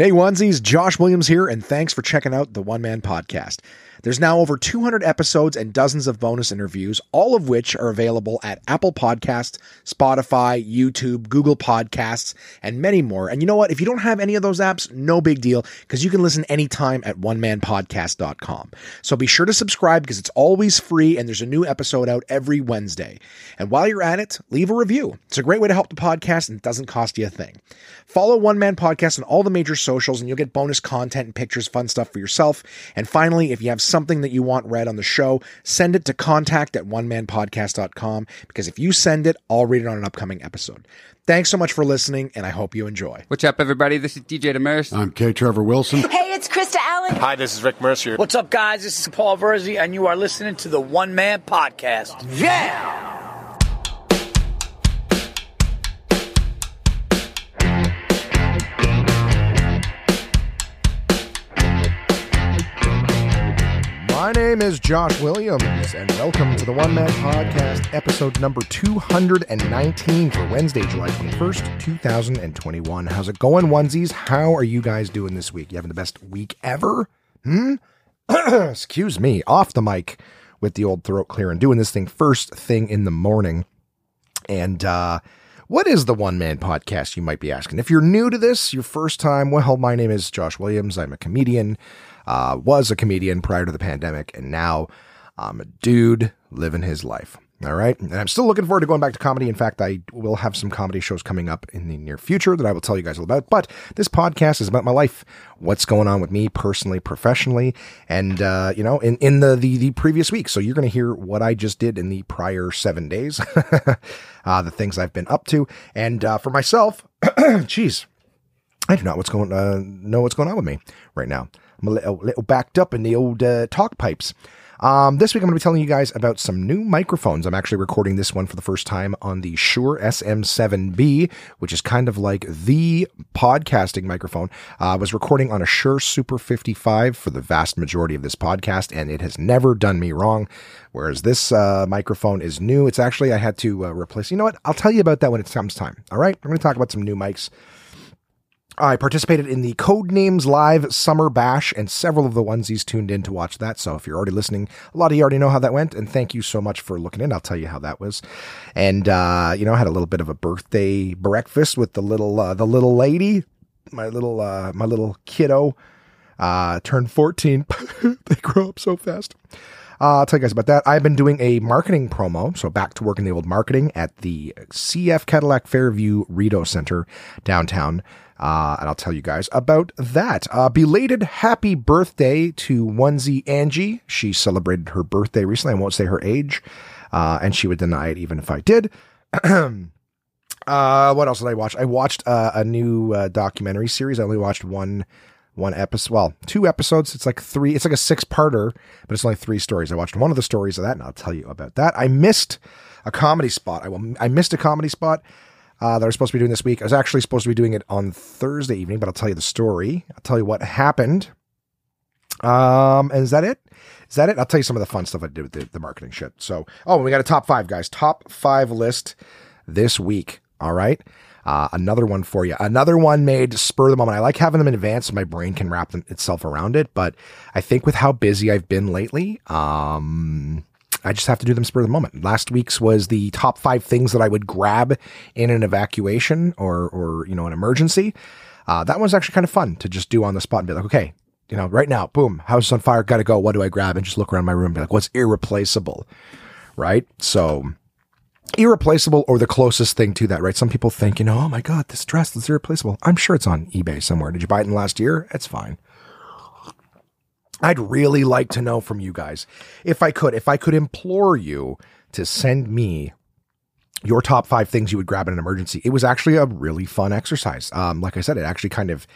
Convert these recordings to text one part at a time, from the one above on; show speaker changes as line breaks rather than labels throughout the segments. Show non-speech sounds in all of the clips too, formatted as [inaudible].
Hey, onesies, Josh Williams here, and thanks for checking out the One Man Podcast. There's now over 200 episodes and dozens of bonus interviews, all of which are available at Apple Podcasts, Spotify, YouTube, Google Podcasts, and many more. And you know what? If you don't have any of those apps, no big deal, because you can listen anytime at onemanpodcast.com. So be sure to subscribe because it's always free and there's a new episode out every Wednesday. And while you're at it, leave a review. It's a great way to help the podcast and it doesn't cost you a thing. Follow One Man Podcast on all the major socials and you'll get bonus content and pictures, fun stuff for yourself. And finally, if you have something that you want read on the show, send it to contact at onemanpodcast.com because if you send it, I'll read it on an upcoming episode. Thanks so much for listening, and I hope you enjoy.
What's up, everybody? This is DJ Demers.
I'm K. Trevor Wilson.
Hey, it's Krista Allen.
Hi, this is Rick Mercer.
What's up, guys? This is Paul Verzi, and you are listening to the One Man Podcast. Yeah!
Name is Josh Williams, and welcome to the One Man Podcast, episode number 219 for Wednesday, July 21st, 2021. How's it going, onesies? How are you guys doing this week? You having the best week ever? Hmm? [clears throat] Excuse me, off the mic with the old throat clear and doing this thing first thing in the morning. And, uh, what is the One Man Podcast, you might be asking? If you're new to this, your first time, well, my name is Josh Williams. I'm a comedian uh, was a comedian prior to the pandemic, and now I'm a dude living his life. All right. And I'm still looking forward to going back to comedy. In fact, I will have some comedy shows coming up in the near future that I will tell you guys all about. But this podcast is about my life, what's going on with me personally, professionally, and, uh, you know, in, in the, the, the previous week. So you're going to hear what I just did in the prior seven days, [laughs] uh, the things I've been up to. And, uh, for myself, [clears throat] geez, I do not what's going, uh, know what's going on with me right now. I'm a little, little backed up in the old uh, talk pipes. Um, this week, I'm going to be telling you guys about some new microphones. I'm actually recording this one for the first time on the Shure SM7B, which is kind of like the podcasting microphone. Uh, I was recording on a Shure Super 55 for the vast majority of this podcast, and it has never done me wrong. Whereas this uh, microphone is new. It's actually, I had to uh, replace. You know what? I'll tell you about that when it comes time. All right? I'm going to talk about some new mics. I participated in the Codenames Live Summer Bash, and several of the onesies tuned in to watch that. So if you're already listening, a lot of you already know how that went. And thank you so much for looking in. I'll tell you how that was. And uh, you know, I had a little bit of a birthday breakfast with the little uh, the little lady, my little uh, my little kiddo. Uh, turned 14. [laughs] they grow up so fast. Uh, I'll tell you guys about that. I've been doing a marketing promo, so back to work in the old marketing at the CF Cadillac Fairview Rideau Center downtown. Uh, and I'll tell you guys about that. Uh, belated happy birthday to onesie Angie. She celebrated her birthday recently. I won't say her age, uh, and she would deny it even if I did. [clears throat] uh, what else did I watch? I watched uh, a new uh, documentary series. I only watched one one episode. Well, two episodes. It's like three. It's like a six parter, but it's only three stories. I watched one of the stories of that, and I'll tell you about that. I missed a comedy spot. I will. I missed a comedy spot uh, that I was supposed to be doing this week. I was actually supposed to be doing it on Thursday evening, but I'll tell you the story. I'll tell you what happened. Um, and is that it? Is that it? I'll tell you some of the fun stuff I did with the, the marketing shit. So, oh, we got a top five, guys. Top five list this week. All right. Uh, another one for you. Another one made spur of the moment. I like having them in advance so my brain can wrap them, itself around it. But I think with how busy I've been lately, um, I just have to do them spur of the moment. Last week's was the top five things that I would grab in an evacuation or, or, you know, an emergency. Uh, that one's actually kind of fun to just do on the spot and be like, okay, you know, right now, boom, house is on fire, gotta go. What do I grab? And just look around my room and be like, what's irreplaceable? Right? So irreplaceable or the closest thing to that, right? Some people think, you know, oh my God, this dress is irreplaceable. I'm sure it's on eBay somewhere. Did you buy it in last year? It's fine. I'd really like to know from you guys, if I could, if I could implore you to send me your top five things you would grab in an emergency. It was actually a really fun exercise. Um, like I said, it actually kind of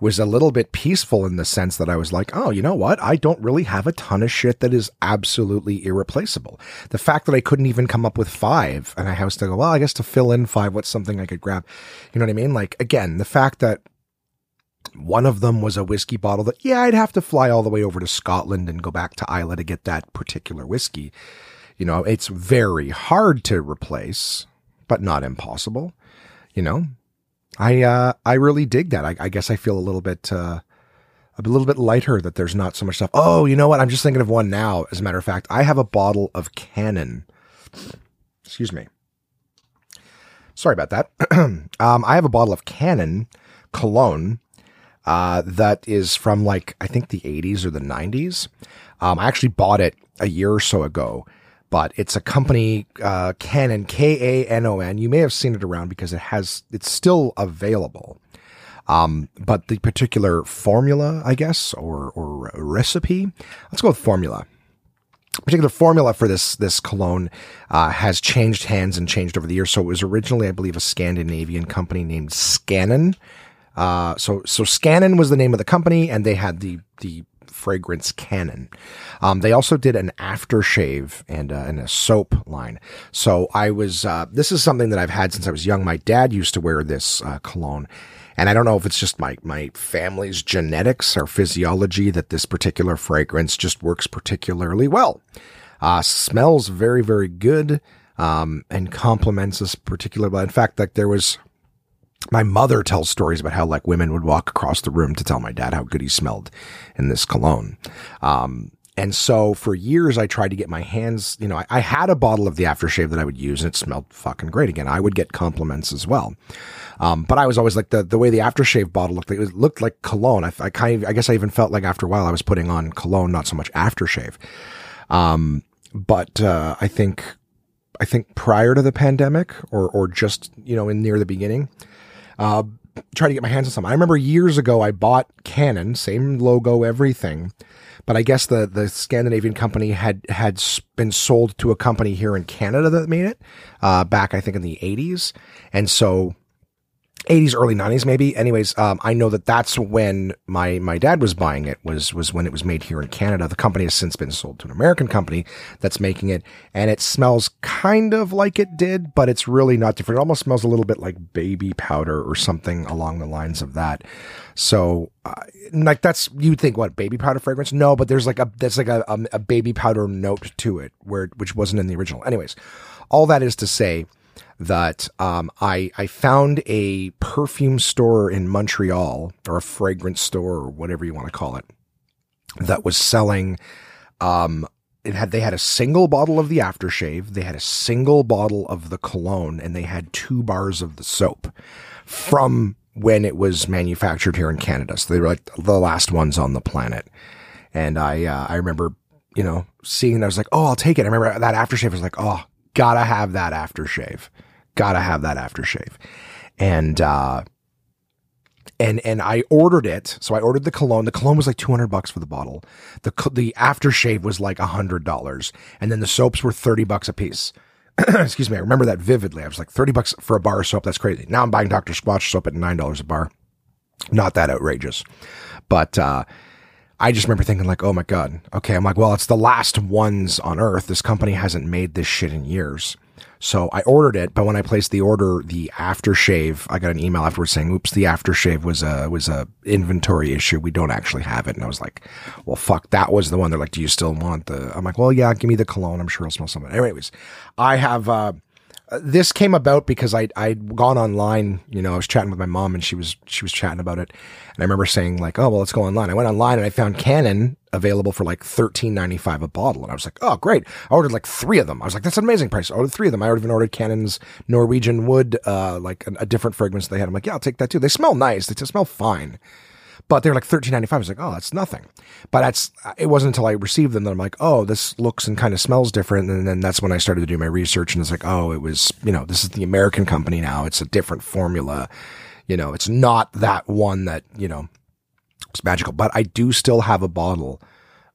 was a little bit peaceful in the sense that I was like, oh, you know what? I don't really have a ton of shit that is absolutely irreplaceable. The fact that I couldn't even come up with five and I was to go, well, I guess to fill in five, what's something I could grab? You know what I mean? Like, again, the fact that one of them was a whiskey bottle that, yeah, I'd have to fly all the way over to Scotland and go back to Islay to get that particular whiskey. You know, it's very hard to replace, but not impossible, you know? I uh, I really dig that. I, I guess I feel a little bit uh, a little bit lighter that there's not so much stuff. Oh, you know what? I'm just thinking of one now. As a matter of fact, I have a bottle of Kanon. Excuse me. Sorry about that. [clears throat] um, I have a bottle of Kanon cologne uh, that is from like I think the 80s or the 90s. Um, I actually bought it a year or so ago, but it's a company uh, Kanon K A N O N. You may have seen it around because it has it's still available. Um, but the particular formula, I guess, or or recipe, let's go with formula particular formula for this this cologne uh, has changed hands and changed over the years. So it was originally, I believe, a Scandinavian company named Scannon. Uh, so so Scannon was the name of the company, and they had the the fragrance Kanon. Um, they also did an aftershave and uh, and a soap line. So I was uh, this is something that I've had since I was young. My dad used to wear this uh, cologne. And I don't know if it's just my, my family's genetics or physiology that this particular fragrance just works particularly well. Uh, smells very, very good, um, and complements this particular, in fact, like there was, my mother tells stories about how like women would walk across the room to tell my dad how good he smelled in this cologne. Um, and so for years, I tried to get my hands, you know, I, I, had a bottle of the aftershave that I would use and it smelled fucking great. Again, I would get compliments as well. Um, but I was always like the, the way the aftershave bottle looked, it looked like cologne. I, I kind of, I guess I even felt like after a while I was putting on cologne, not so much aftershave. Um, but, uh, I think, I think prior to the pandemic or, or just, you know, in near the beginning, uh, try to get my hands on some. I remember years ago I bought Kanon, same logo, everything but I guess the the Scandinavian company had had been sold to a company here in Canada that made it uh, back I think in the 80s, and so 80s early 90s maybe. Anyways um, i know that that's when my my dad was buying it was was when it was made here in canada. The company has since been sold to an american company that's making it and it smells kind of like it did but it's really not different. It almost smells a little bit like baby powder or something along the lines of that. So uh, like that's you'd think what baby powder fragrance? No but there's like a there's like a, a, a baby powder note to it where which wasn't in the original. Anyways all that is to say that um, I I found a perfume store in Montreal or a fragrance store or whatever you want to call it that was selling. Um, it had they had a single bottle of the aftershave, they had a single bottle of the cologne, and they had two bars of the soap from when it was manufactured here in Canada. So they were like the last ones on the planet. And I uh, I remember you know seeing I was like, oh, I'll take it. I remember that aftershave was like, oh, gotta have that aftershave gotta have that aftershave. And, uh, and and I ordered it. So I ordered the cologne. The cologne was like two hundred bucks for the bottle. The the aftershave was like hundred dollars, and then the soaps were thirty bucks a piece. [clears throat] Excuse me. I remember that vividly. I was like thirty bucks for a bar of soap. That's crazy. Now I'm buying Doctor Squatch soap at nine dollars a bar. Not that outrageous, but uh, I just remember thinking like, oh my god. Okay, I'm like, well, it's the last ones on Earth. This company hasn't made this shit in years. So I ordered it, but when I placed the order, the aftershave, I got an email afterwards saying, "Oops, the aftershave was a was a inventory issue. We don't actually have it." And I was like, "Well, fuck, that was the one." They're like, "Do you still want the?" I'm like, "Well, yeah, give me the cologne. I'm sure it'll smell something." Anyways, I have. Uh, this came about because I I'd gone online. You know, I was chatting with my mom, and she was she was chatting about it. And I remember saying like, "Oh well, let's go online." I went online and I found Kanon available for like thirteen ninety five a bottle, and I was like, "Oh, great!" I ordered like three of them. I was like, "That's an amazing price." I ordered three of them. I even ordered Kanon's Norwegian Wood, uh, like a, a different fragrance they had. I'm like, "Yeah, I'll take that too." They smell nice. They smell fine but they're like thirteen ninety five. I was like, oh, that's nothing. But that's it wasn't until I received them that I'm like, oh, this looks and kind of smells different. And then that's when I started to do my research, and it's like, oh, it was you know, this is the American company now. It's a different formula. You know, it's not that one that you know was magical. But I do still have a bottle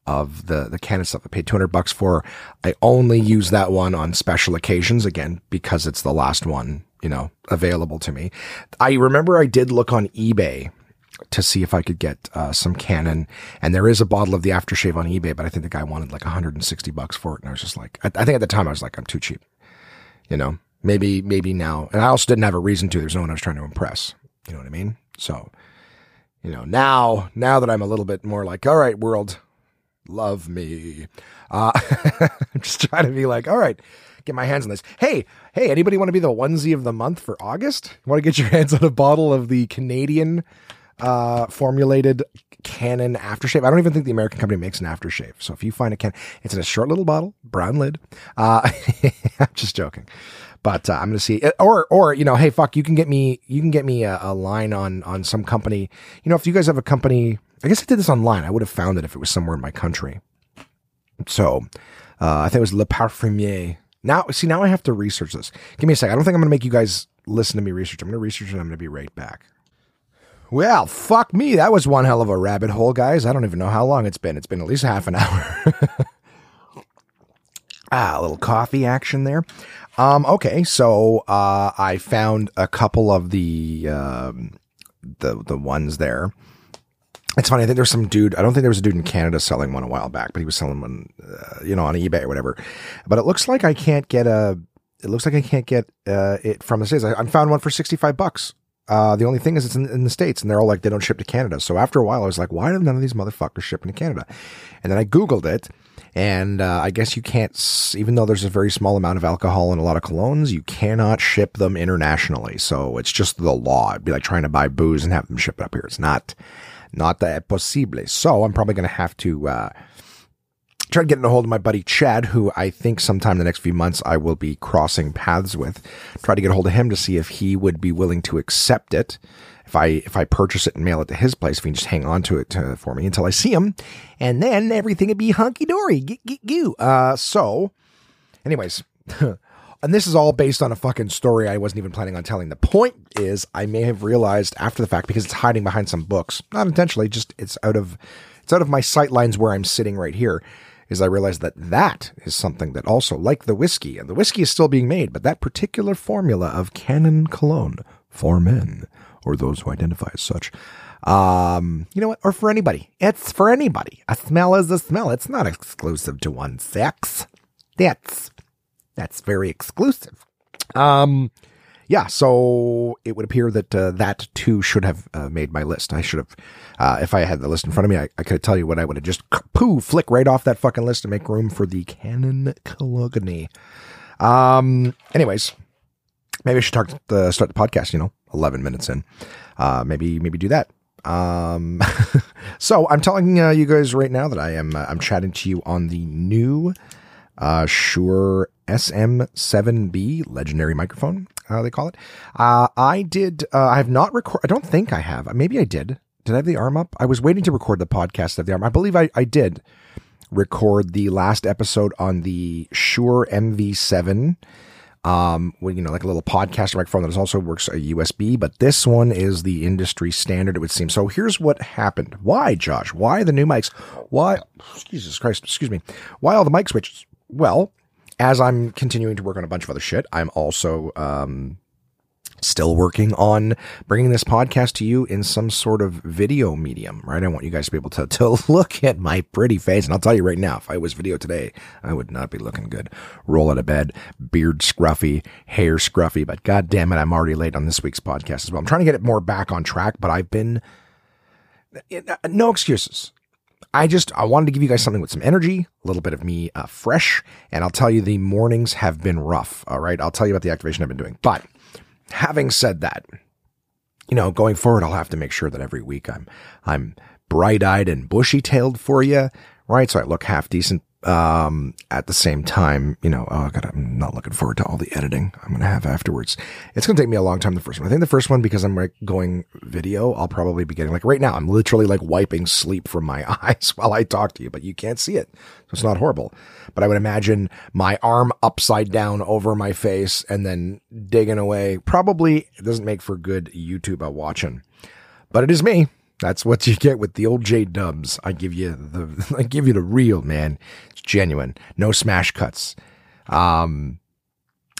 of the the Kanon stuff I paid 200 bucks for. I only use that one on special occasions again because it's the last one, you know, available to me. I remember I did look on eBay to see if I could get uh, some Kanon. And there is a bottle of the aftershave on eBay, but I think the guy wanted like 160 bucks for it. And I was just like, I, I think at the time I was like, I'm too cheap. You know, maybe, maybe now. And I also didn't have a reason to. There's no one I was trying to impress. You know what I mean? So, you know, now, now that I'm a little bit more like, all right, world, love me. Uh, [laughs] I'm just trying to be like, all right, get my hands on this. Hey, hey, anybody want to be the onesie of the month for August? Want to get your [laughs] hands on a bottle of the Canadian uh, formulated Kanon aftershave? I don't even think the American company makes an aftershave. So if you find a can, it's in a short little bottle, brown lid. Uh, [laughs] I'm just joking. But uh, I'm gonna see, or or you know, hey, fuck, you can get me, you can get me a, a line on on some company. You know, if you guys have a company, I guess I did this online. I would have found it if it was somewhere in my country. So uh, I think it was Le Parfumier. Now, see, now I have to research this. Give me a sec. I don't think I'm going to make you guys listen to me research. I'm going to research and I'm going to be right back. Well, fuck me. That was one hell of a rabbit hole, guys. I don't even know how long it's been. It's been at least half an [laughs] hour. ah, a little coffee action there. Um, okay, so uh, I found a couple of the um, the the ones there. It's funny. I think there's some dude. I don't think there was a dude in Canada selling one a while back, but he was selling one, uh, you know, on eBay or whatever. But it looks like I can't get a. It looks like I can't get uh, it from the states. I, I found one for sixty five bucks. Uh, the only thing is it's in, in, the States and they're all like, they don't ship to Canada. So after a while, I was like, why do none of these motherfuckers shipping to Canada? And then I Googled it and uh, I guess you can't, even though there's a very small amount of alcohol and a lot of colognes, you cannot ship them internationally. So it's just the law. It'd be like trying to buy booze and have them ship it up here. It's not, not that possible. So I'm probably going to have to, uh, try to get a hold of my buddy Chad, who I think sometime in the next few months I will be crossing paths with. Try to get a hold of him to see if he would be willing to accept it. If I if I purchase it and mail it to his place, if he can just hang on to it to, for me until I see him, and then everything would be hunky dory. Uh, so, anyways. [laughs] and this is all based on a fucking story I wasn't even planning on telling. The point is, I may have realized after the fact because it's hiding behind some books, not intentionally, just it's out of it's out of my sight lines where I'm sitting right here is I realized that that is something that also, like the whiskey, and the whiskey is still being made, but that particular formula of Kanon Cologne for men, or those who identify as such, um, you know what, or for anybody. It's for anybody. A smell is a smell. It's not exclusive to one sex. That's, that's very exclusive. Um, yeah, so it would appear that uh, that too should have uh, made my list. I should have, uh, if I had the list in front of me, I, I could tell you what I would have just poo flick right off that fucking list to make room for the Kanon Cologne. Um, anyways, maybe I should talk the, start the podcast. You know, eleven minutes in, uh, maybe maybe do that. Um, [laughs] so I'm telling uh, you guys right now that I am uh, I'm chatting to you on the new uh, Shure SM7B legendary microphone how they call it. Uh, I did. Uh, I have not record. I don't think I have. Maybe I did. Did I have the arm up? I was waiting to record the podcast of the arm. I believe I, I did record the last episode on the Shure MV7. Um, when, you know, like a little podcast microphone that also works a USB, but this one is the industry standard, it would seem. So here's what happened. Why, Josh? Why the new mics? Why, Jesus Christ, excuse me. Why all the mic switches? Well, as I'm continuing to work on a bunch of other shit, I'm also um, still working on bringing this podcast to you in some sort of video medium, right? I want you guys to be able to, to [laughs] look at my pretty face. And I'll tell you right now, if I was video today, I would not be looking good. Roll out of bed, beard scruffy, hair scruffy, but god damn it, I'm already late on this week's podcast as well. I'm trying to get it more back on track, but I've been, no excuses. I just I wanted to give you guys something with some energy, a little bit of me uh, fresh, and I'll tell you the mornings have been rough. All right, I'll tell you about the activation I've been doing. But having said that, you know, going forward, I'll have to make sure that every week I'm I'm bright eyed and bushy tailed for you, right? So I look half decent um, at the same time, you know, oh god, I'm not looking forward to all the editing I'm to have afterwards. It's to take me a long time. The first one, I think the first one, because I'm like going video, I'll probably be getting like right now, I'm literally like wiping sleep from my [laughs] eyes while I talk to you, but you can't see it. So it's not horrible, but I would imagine my arm upside down over my face and then digging away probably it doesn't make for good YouTube watching, but it is me. That's what you get with the old J Dubs. I give you the [laughs] I give you the real man. It's genuine. No smash cuts. Um.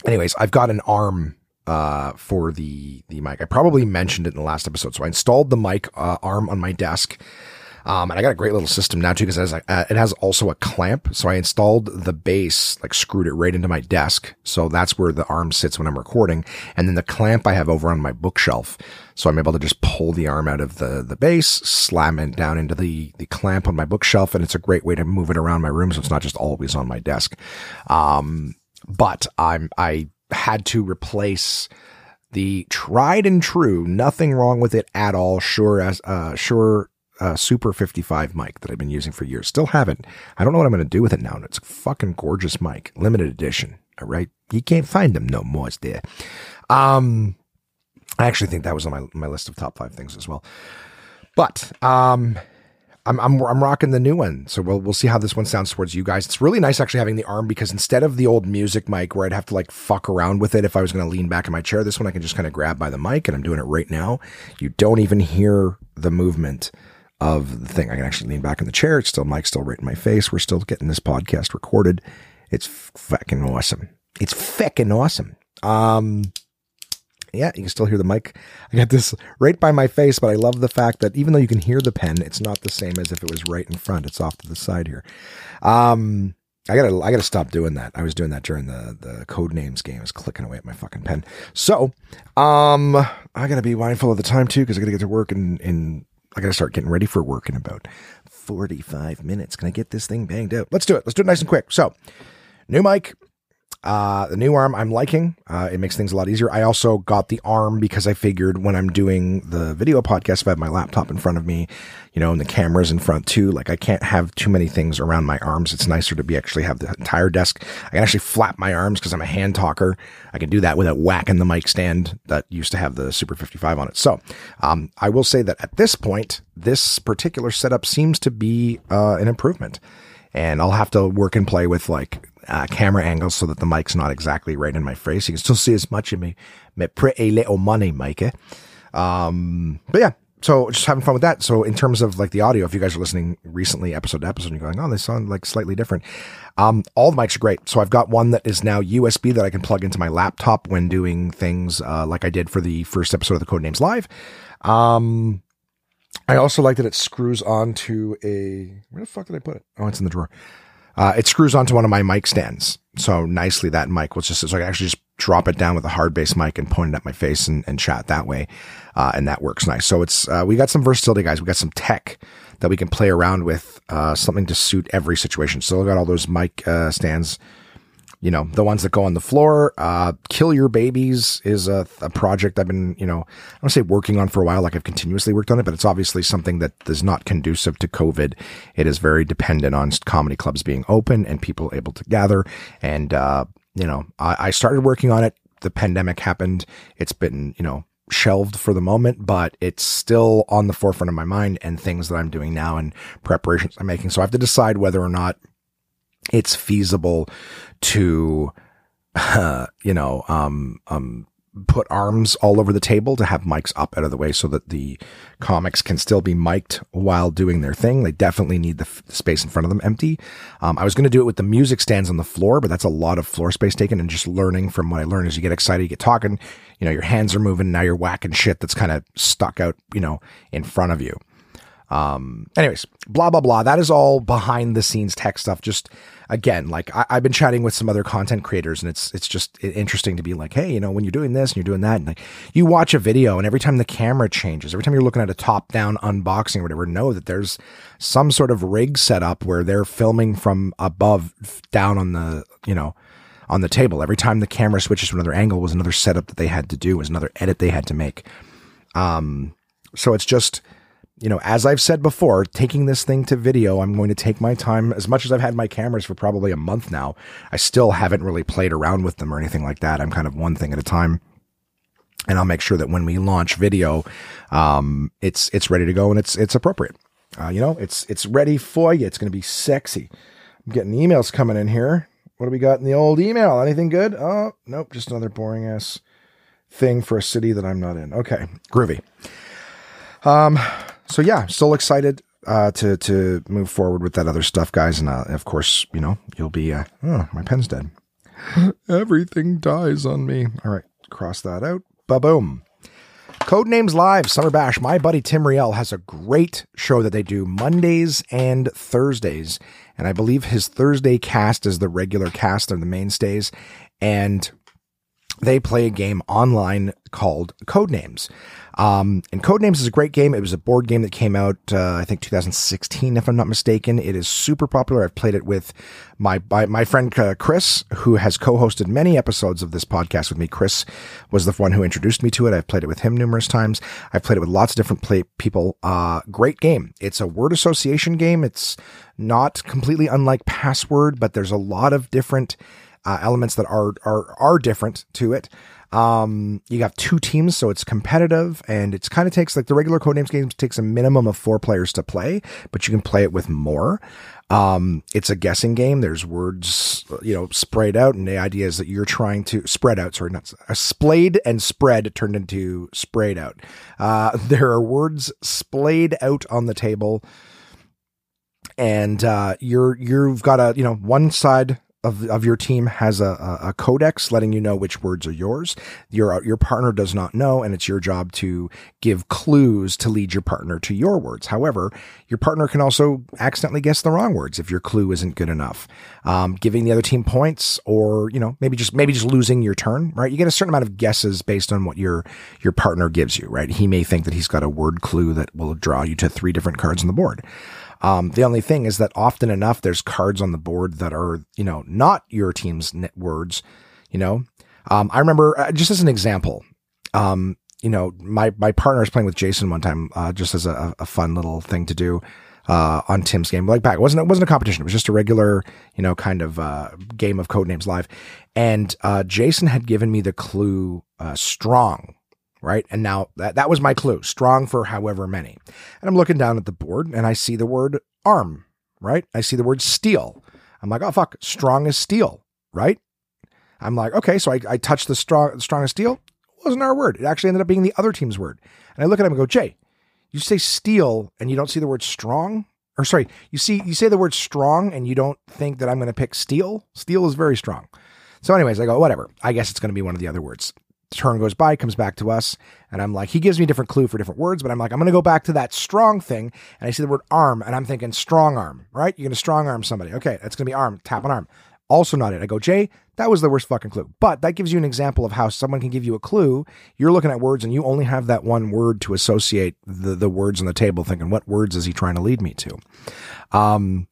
Anyways, I've got an arm uh, for the the mic. I probably mentioned it in the last episode. So I installed the mic uh, arm on my desk Um, and I got a great little system now too because it has, uh, it has also a clamp. So I installed the base, like screwed it right into my desk. So that's where the arm sits when I'm recording. And then the clamp I have over on my bookshelf. So I'm able to just pull the arm out of the, the base, slam it down into the, the clamp on my bookshelf. And it's a great way to move it around my room. So it's not just always on my desk. Um, but I'm, I had to replace the tried and true, nothing wrong with it at all. Shure as, uh, Shure uh, Super 55 mic that I've been using for years. Still haven't. I don't know what I'm going to do with it now. It's a fucking gorgeous mic, limited edition. All right, you can't find them no more. It's there. Um, I actually think that was on my my list of top five things as well. But um, I'm I'm I'm rocking the new one, so we'll we'll see how this one sounds towards you guys. It's really nice actually having the arm because instead of the old music mic where I'd have to like fuck around with it if I was going to lean back in my chair, this one I can just kind of grab by the mic, and I'm doing it right now. You don't even hear the movement of the thing. I can actually lean back in the chair. It's still mic still right in my face. We're still getting this podcast recorded. It's fucking awesome. It's fucking awesome. Um, yeah, you can still hear the mic. I got this right by my face, but I love the fact that even though you can hear the pen, it's not the same as if it was right in front. It's off to the side here. Um, I gotta, I gotta stop doing that. I was doing that during the the Codenames game. I was clicking away at my fucking pen. So, um, I gotta be mindful of the time too because I gotta get to work in in I got to start getting ready for work in about 45 minutes. Can I get this thing banged out? Let's do it. Let's do it nice and quick. So, new mic, uh, the new arm I'm liking. Uh, it makes things a lot easier. I also got the arm because I figured when I'm doing the video podcast, if I have my laptop in front of me, you know, and the camera's in front too, like I can't have too many things around my arms. It's nicer to be actually have the entire desk. I can actually flap my arms because I'm a hand talker. I can do that without whacking the mic stand that used to have the Super 55 on it. So, um, I will say that at this point, this particular setup seems to be, uh, an improvement and I'll have to work and play with like uh, camera angles so that the mic's not exactly right in my face. You can still see as much of me, my pretty little money, Micah. Um, but yeah, so just having fun with that. So in terms of like the audio, if you guys are listening recently, episode to episode, you're going, oh, they sound like slightly different. Um, all the mics are great. So I've got one that is now USB that I can plug into my laptop when doing things uh, like I did for the first episode of the Codenames Live. Um, I also like that it screws onto a where the fuck did I put it? Oh, it's in the drawer. Uh, it screws onto one of my mic stands. So nicely that mic was just, so I actually just drop it down with a hard base mic and point it at my face and, and chat that way. Uh, and that works nice. So it's, uh, we got some versatility guys. We got some tech that we can play around with, uh, something to suit every situation. So we got all those mic, uh, stands you know, the ones that go on the floor. Uh, Kill Your Babies is a, a project I've been, you know, I don't say working on for a while, like I've continuously worked on it, but it's obviously something that is not conducive to COVID. It is very dependent on comedy clubs being open and people able to gather. And, uh, you know, I, I started working on it. The pandemic happened. It's been, you know, shelved for the moment, but it's still on the forefront of my mind and things that I'm doing now and preparations I'm making. So I have to decide whether or not it's feasible to, uh, [laughs] you know, um, um, put arms all over the table to have mics up out of the way so that the comics can still be mic'd while doing their thing. They definitely need the, f- space in front of them empty. Um, I was going to do it with the music stands on the floor, but that's a lot of floor space taken and just learning from what I learned as you get excited, you get talking, you know, your hands are moving. Now you're whacking shit that's kind of stuck out, you know, in front of you. Um, anyways, blah, blah, blah. That is all behind the scenes tech stuff. Just again, like I, have been chatting with some other content creators and it's, it's just interesting to be like, Hey, you know, when you're doing this and you're doing that and like you watch a video and every time the camera changes, every time you're looking at a top down unboxing or whatever, know that there's some sort of rig set up where they're filming from above down on the, you know, on the table. Every time the camera switches to another angle was another setup that they had to do, was another edit they had to make. Um, so it's just, you know, as I've said before, taking this thing to video, I'm going to take my time. As much as I've had my cameras for probably a month now, I still haven't really played around with them or anything like that. I'm kind of one thing at a time. And I'll make sure that when we launch video, um, it's it's ready to go and it's it's appropriate. Uh, you know, it's it's ready for you. It's going to be sexy. I'm getting emails coming in here. What do we got in the old email? Anything good? Oh, nope, just another boring ass thing for a city that I'm not in. Okay, groovy. Um, so yeah, still excited uh, to to move forward with that other stuff, guys. And uh, of course, you know, you'll be. Uh, oh, my pen's dead. [laughs] Everything dies on me. All right, cross that out. Ba boom. Codenames Live, Summer Bash. My buddy Tim Riel has a great show that they do Mondays and Thursdays. And I believe his Thursday cast is the regular cast of the mainstays. And they play a game online called Codenames. Um, and Codenames is a great game. It was a board game that came out, uh, I think 2016, if I'm not mistaken. It is super popular. I've played it with my, my, my friend uh, Chris, who has co-hosted many episodes of this podcast with me. Chris was the one who introduced me to it. I've played it with him numerous times. I've played it with lots of different play people. Uh, great game. It's a word association game. It's not completely unlike Password, but there's a lot of different uh, elements that are are are different to it. Um, you have two teams, so it's competitive, and it's kind of takes like the regular Codenames games takes a minimum of four players to play, but you can play it with more. Um, it's a guessing game. There's words, you know, sprayed out, and the idea is that you're trying to spread out. Sorry, not a splayed and spread turned into sprayed out. Uh, [laughs] there are words splayed out on the table, and uh, you're you've got a you know one side of, of your team has a, a, codex letting you know which words are yours. Your your partner does not know, and it's your job to give clues to lead your partner to your words. However, your partner can also accidentally guess the wrong words if your clue isn't good enough, um, giving the other team points, or you know maybe just maybe just losing your turn. Right, you get a certain amount of guesses based on what your your partner gives you. Right, he may think that he's got a word clue that will draw you to three different cards on the board. Um, the only thing is that often enough, there's cards on the board that are, you know, not your team's words, you know. Um, I remember, uh, just as an example, um, you know, my, my partner was playing with Jason one time, uh, just as a, a fun little thing to do. Uh, on Tim's game, like back, it wasn't, it wasn't a competition. It was just a regular, you know, kind of, uh, game of Codenames Live. And, uh, Jason had given me the clue, uh, strong right? And now that, that was my clue, strong for however many. And I'm looking down at the board and I see the word arm, right? I see the word steel. I'm like, oh, fuck, strong as steel, right? I'm like, okay, so I, I touch the strong, strong steel. It wasn't our word. It actually ended up being the other team's word. And I look at him and go, Jay, you say steel and you don't see the word strong? Or sorry, you see, you say the word strong and you don't think that I'm going to pick steel? Steel is very strong. So, anyways, I go, whatever. I guess it's going to be one of the other words turn goes by, comes back to us, and I'm like, he gives me a different clue for different words, but I'm like, I'm gonna go back to that strong thing, and I see the word arm, and I'm thinking strong arm, right? You're gonna strong arm somebody. Okay, that's gonna be arm, tap an arm. Also not it. I go, Jay, that was the worst fucking clue. But that gives you an example of how someone can give you a clue. You're looking at words and you only have that one word to associate the, the words on the table, thinking, what words is he trying to lead me to? Um,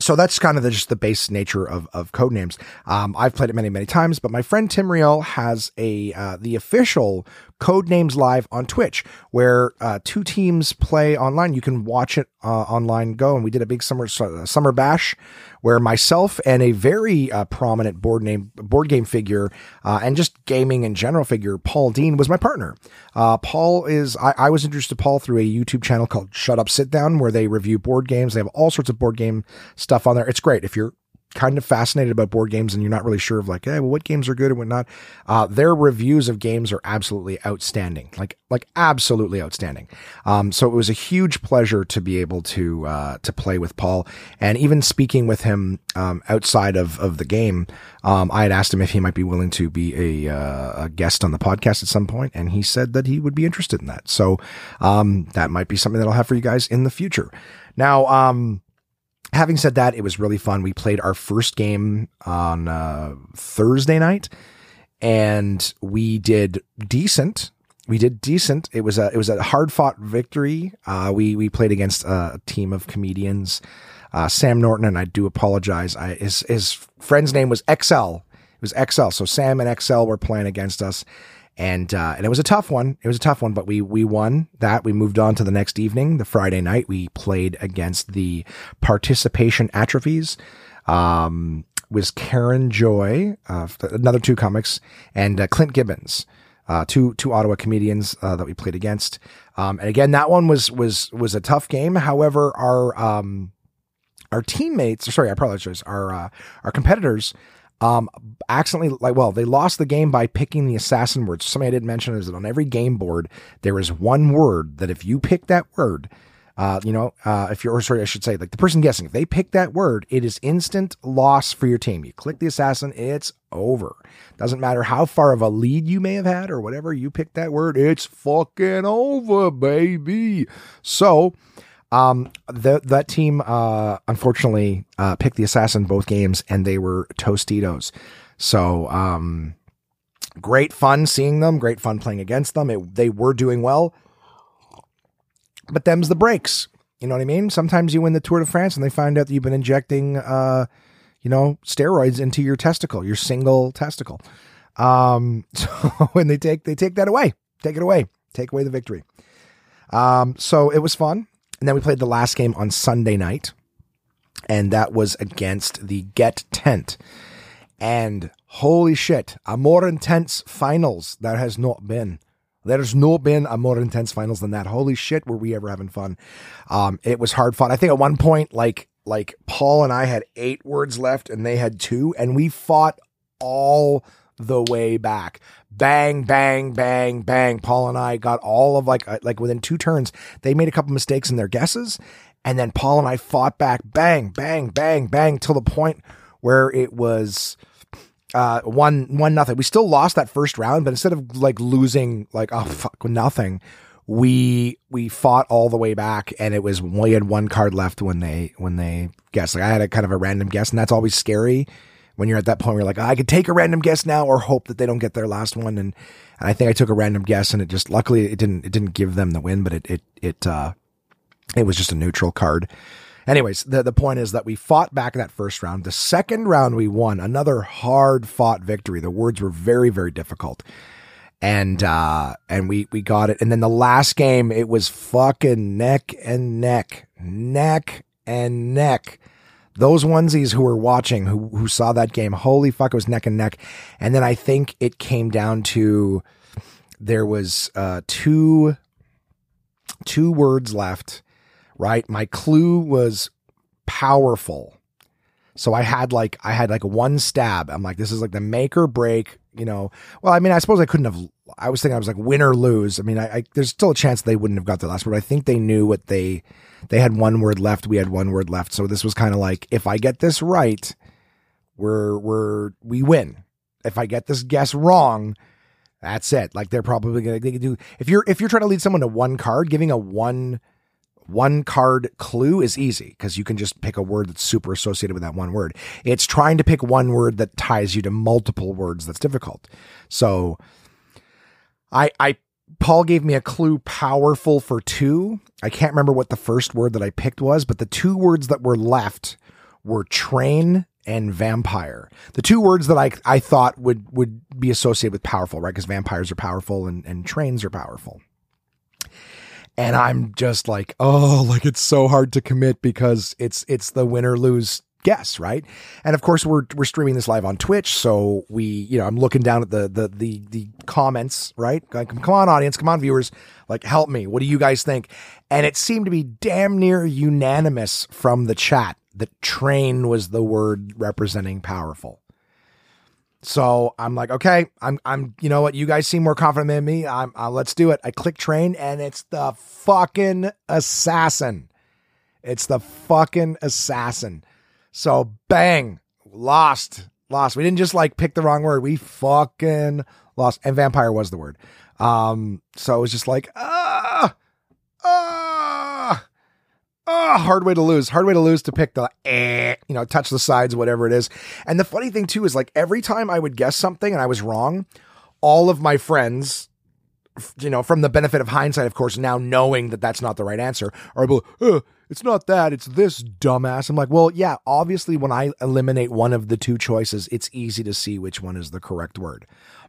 so that's kind of the, just the base nature of, of Codenames. Um, I've played it many, many times, but my friend Tim Riel has a, uh, the official Codenames Live on Twitch, where uh, two teams play online. You can watch it uh, online. Go and we did a big summer uh, summer bash where myself and a very uh, prominent board name board game figure uh, and just gaming in general figure, Paul Dean, was my partner. Uh, Paul is I, I, was introduced to Paul through a YouTube channel called Shut Up Sit Down, where they review board games. They have all sorts of board game stuff on there. It's great if you're kind of fascinated about board games and you're not really sure of like, hey, well, what games are good and what not, uh, their reviews of games are absolutely outstanding, like like absolutely outstanding. Um, so it was a huge pleasure to be able to uh, to play with Paul, and even speaking with him um, outside of of the game, um, I had asked him if he might be willing to be a, uh, a guest on the podcast at some point, and he said that he would be interested in that. So um, that might be something that I'll have for you guys in the future. Now, um, having said that, it was really fun. We played our first game on uh, Thursday night, and we did decent. We did decent. It was a it was a hard fought victory. Uh, we we played against a team of comedians. Uh, Sam Norton and I do apologize. I, his his friend's name was XL. It was XL. So Sam and XL were playing against us, and uh, and it was a tough one. It was a tough one, but we we won that. We moved on to the next evening, the Friday night. We played against the participation atrophies. Um, was Karen Joy, uh, another two comics, and uh, Clint Gibbons, uh, two two Ottawa comedians uh, that we played against. Um, and again, that one was was was a tough game. However, our um, our teammates, sorry, I apologize, our uh, our competitors um, accidentally like well they lost the game by picking the assassin words something i didn't mention is that on every game board there is one word that if you pick that word uh, you know, uh, if you're, or sorry, I should say, like the person guessing, if they pick that word, it is instant loss for your team. You click the assassin, it's over. Doesn't matter how far of a lead you may have had or whatever, you pick that word, it's fucking over, baby. So, um, the, that team, uh, unfortunately, uh, picked the assassin both games and they were Tostitos. So, um, great fun seeing them, great fun playing against them. It, they were doing well, but them's the breaks. You know what I mean? Sometimes you win the Tour de France and they find out that you've been injecting, uh, you know, steroids into your testicle, your single testicle. Um, [laughs] so when they take, they take that away, take it away, take away the victory. Um, so it was fun. And then we played the last game on Sunday night, and that was against the Get Tent. And holy shit, a more intense finals there has not been. There's no been a more intense finals than that. Holy shit, were we ever having fun? Um, it was hard fun. I think at one point, like like Paul and I had eight words left, and they had two, and we fought all the way back. Bang, bang, bang, bang. Paul and I got all of like uh, like within two turns. They made a couple mistakes in their guesses, and then Paul and I fought back. Bang, bang, bang, bang, till the point where it was uh one one nothing. We still lost that first round, but instead of like losing like oh fuck nothing, we we fought all the way back and it was we had one card left when they when they guessed. Like I had a kind of a random guess, and that's always scary when you're at that point where you're like, I could take a random guess now or hope that they don't get their last one. And, and I think I took a random guess and it just luckily it didn't it didn't give them the win, but it it it uh it was just a neutral card. Anyways, the, the point is that we fought back in that first round. The second round we won, another hard fought victory. The words were very, very difficult. And uh and we we got it. And then the last game, it was fucking neck and neck, neck and neck. Those onesies who were watching, who who saw that game, holy fuck, it was neck and neck. And then I think it came down to there was uh two two words left right? My clue was powerful. So I had like I had like one stab. I'm like, this is like the make or break, you know. Well, I mean, I suppose I couldn't have I was thinking I was like win or lose. I mean, I, I there's still a chance they wouldn't have got the last word. I think they knew what they they had one word left. We had one word left. So this was kind of like, if I get this right, we're we're we win. If I get this guess wrong, that's it. Like they're probably gonna they do if you're if you're trying to lead someone to one card, giving a one one card clue is easy because you can just pick a word that's super associated with that one word. It's trying to pick one word that ties you to multiple words that's difficult. So I I Paul gave me a clue powerful for two. I can't remember what the first word that I picked was, but the two words that were left were train and vampire. The two words that I I thought would would be associated with powerful, right? Because vampires are powerful and, and trains are powerful. And I'm just like, oh, like it's so hard to commit because it's it's the win or lose guess, right? And of course, we're we're streaming this live on Twitch, so we, you know, I'm looking down at the the the the comments, right? Come on, audience, come on, viewers, like, help me. What do you guys think? And it seemed to be damn near unanimous from the chat that train was the word representing powerful. So I'm like, okay, I'm, I'm, you know what? You guys seem more confident than me. I'm, uh, let's do it. I click train and it's the fucking assassin. It's the fucking assassin. So bang, lost, lost. We didn't just like pick the wrong word. We fucking lost. And vampire was the word. Um, so it was just like, ah, ah, ah, hard way to lose. Hard way to lose to pick the, eh, you know, touch the sides, whatever it is. And the funny thing too is like every time I would guess something and I was wrong, all of my friends, you know, from the benefit of hindsight, of course, now knowing that that's not the right answer, are able, uh, it's not that, it's this dumbass. I'm like, well, yeah, obviously, when I eliminate one of the two choices, it's easy to see which one is the correct word.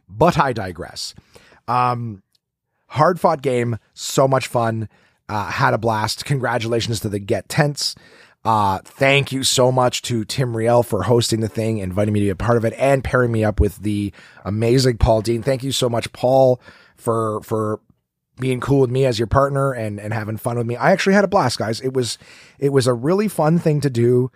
But I digress. Um, hard fought game, so much fun. Uh, had a blast. Congratulations to the Get Tents. Uh, thank you so much to Tim Riel for hosting the thing, inviting me to be a part of it, and pairing me up with the amazing Paul Dean. Thank you so much, Paul, for for being cool with me as your partner and and having fun with me. I actually had a blast, guys. It was it was a really fun thing to do.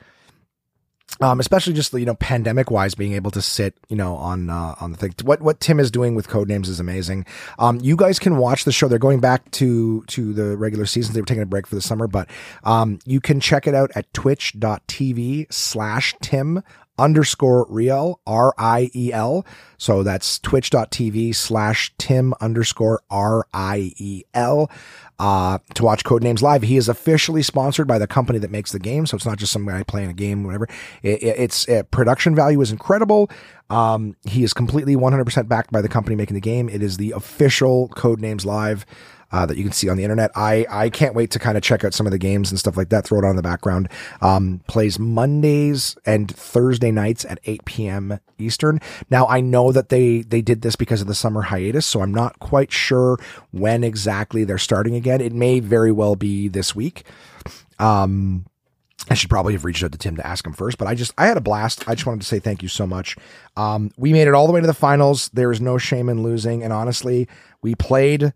um, especially just you know pandemic wise, being able to sit you know on uh, on the thing. What what Tim is doing with Codenames is amazing. Um, you guys can watch the show. They're going back to to the regular seasons. They were taking a break for the summer, but um, you can check it out at twitch.tv slash Tim underscore Riel, R I E L. So that's twitch.tv slash Tim underscore R I E L. Uh, to watch Codenames live. He is officially sponsored by the company that makes the game. So it's not just some guy playing a game, whatever. It, it, it's uh, production value is incredible. Um, he is completely 100% backed by the company making the game. It is the official Codenames live uh, that you can see on the internet. I, I can't wait to kind of check out some of the games and stuff like that. Throw it on in the background. Um, plays Mondays and Thursday nights at 8 p.m. Eastern. Now I know that they they did this because of the summer hiatus, so I'm not quite sure when exactly they're starting again. It may very well be this week. Um, I should probably have reached out to Tim to ask him first, but I just I had a blast. I just wanted to say thank you so much. Um, we made it all the way to the finals. There is no shame in losing, and honestly, we played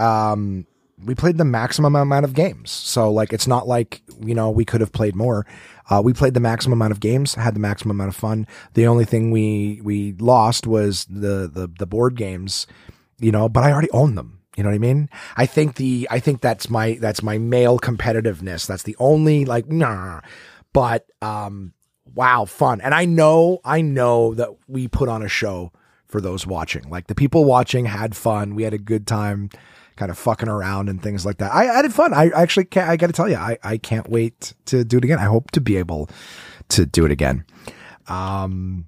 um, we played the maximum amount of games. So like it's not like, you know, we could have played more. Uh, we played the maximum amount of games, had the maximum amount of fun. The only thing we we lost was the the the board games, you know, but I already own them. You know what I mean? I think the I think that's my that's my male competitiveness. That's the only like nah. But um wow, fun. And I know I know that we put on a show for those watching. Like the people watching had fun. We had a good time kind of fucking around and things like that. I, I had fun. I actually can't, I got to tell you, I, I can't wait to do it again. I hope to be able to do it again. Um,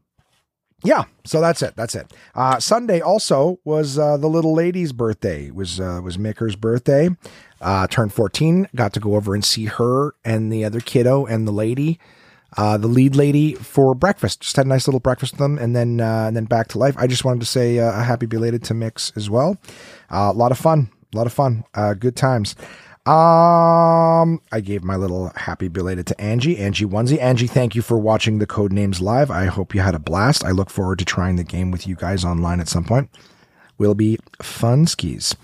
yeah, so that's it. That's it. Uh, Sunday also was uh, the little lady's birthday. It was uh, was Micker's birthday. Uh, turned fourteen. Got to go over and see her and the other kiddo and the lady uh, the lead lady for breakfast. Just had a nice little breakfast with them, and then uh, and then back to life. I just wanted to say uh, a happy belated to Mix as well. A lot of fun, a lot of fun, uh, good times. Um, I gave my little happy belated to Angie, Angie Onesie. Angie, thank you for watching the Codenames live. I hope you had a blast. I look forward to trying the game with you guys online at some point. Will be fun skis.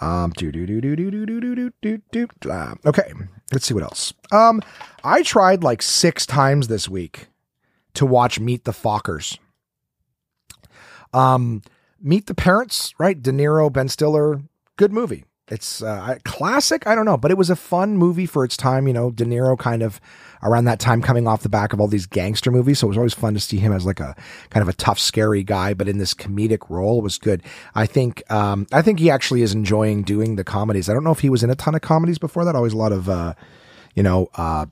Um, do do do do do do do do do do do. Okay, let's see what else. Um, I tried like six times this week to watch Meet the Fockers. Um, Meet the Parents, right? De Niro, Ben Stiller, good movie. It's uh, classic. I don't know, but it was a fun movie for its time. You know, De Niro kind of around that time coming off the back of all these gangster movies. So it was always fun to see him as like a kind of a tough, scary guy, but in this comedic role was good. I think, um, I think he actually is enjoying doing the comedies. I don't know if he was in a ton of comedies before that. Always a lot of, uh, you know, uh,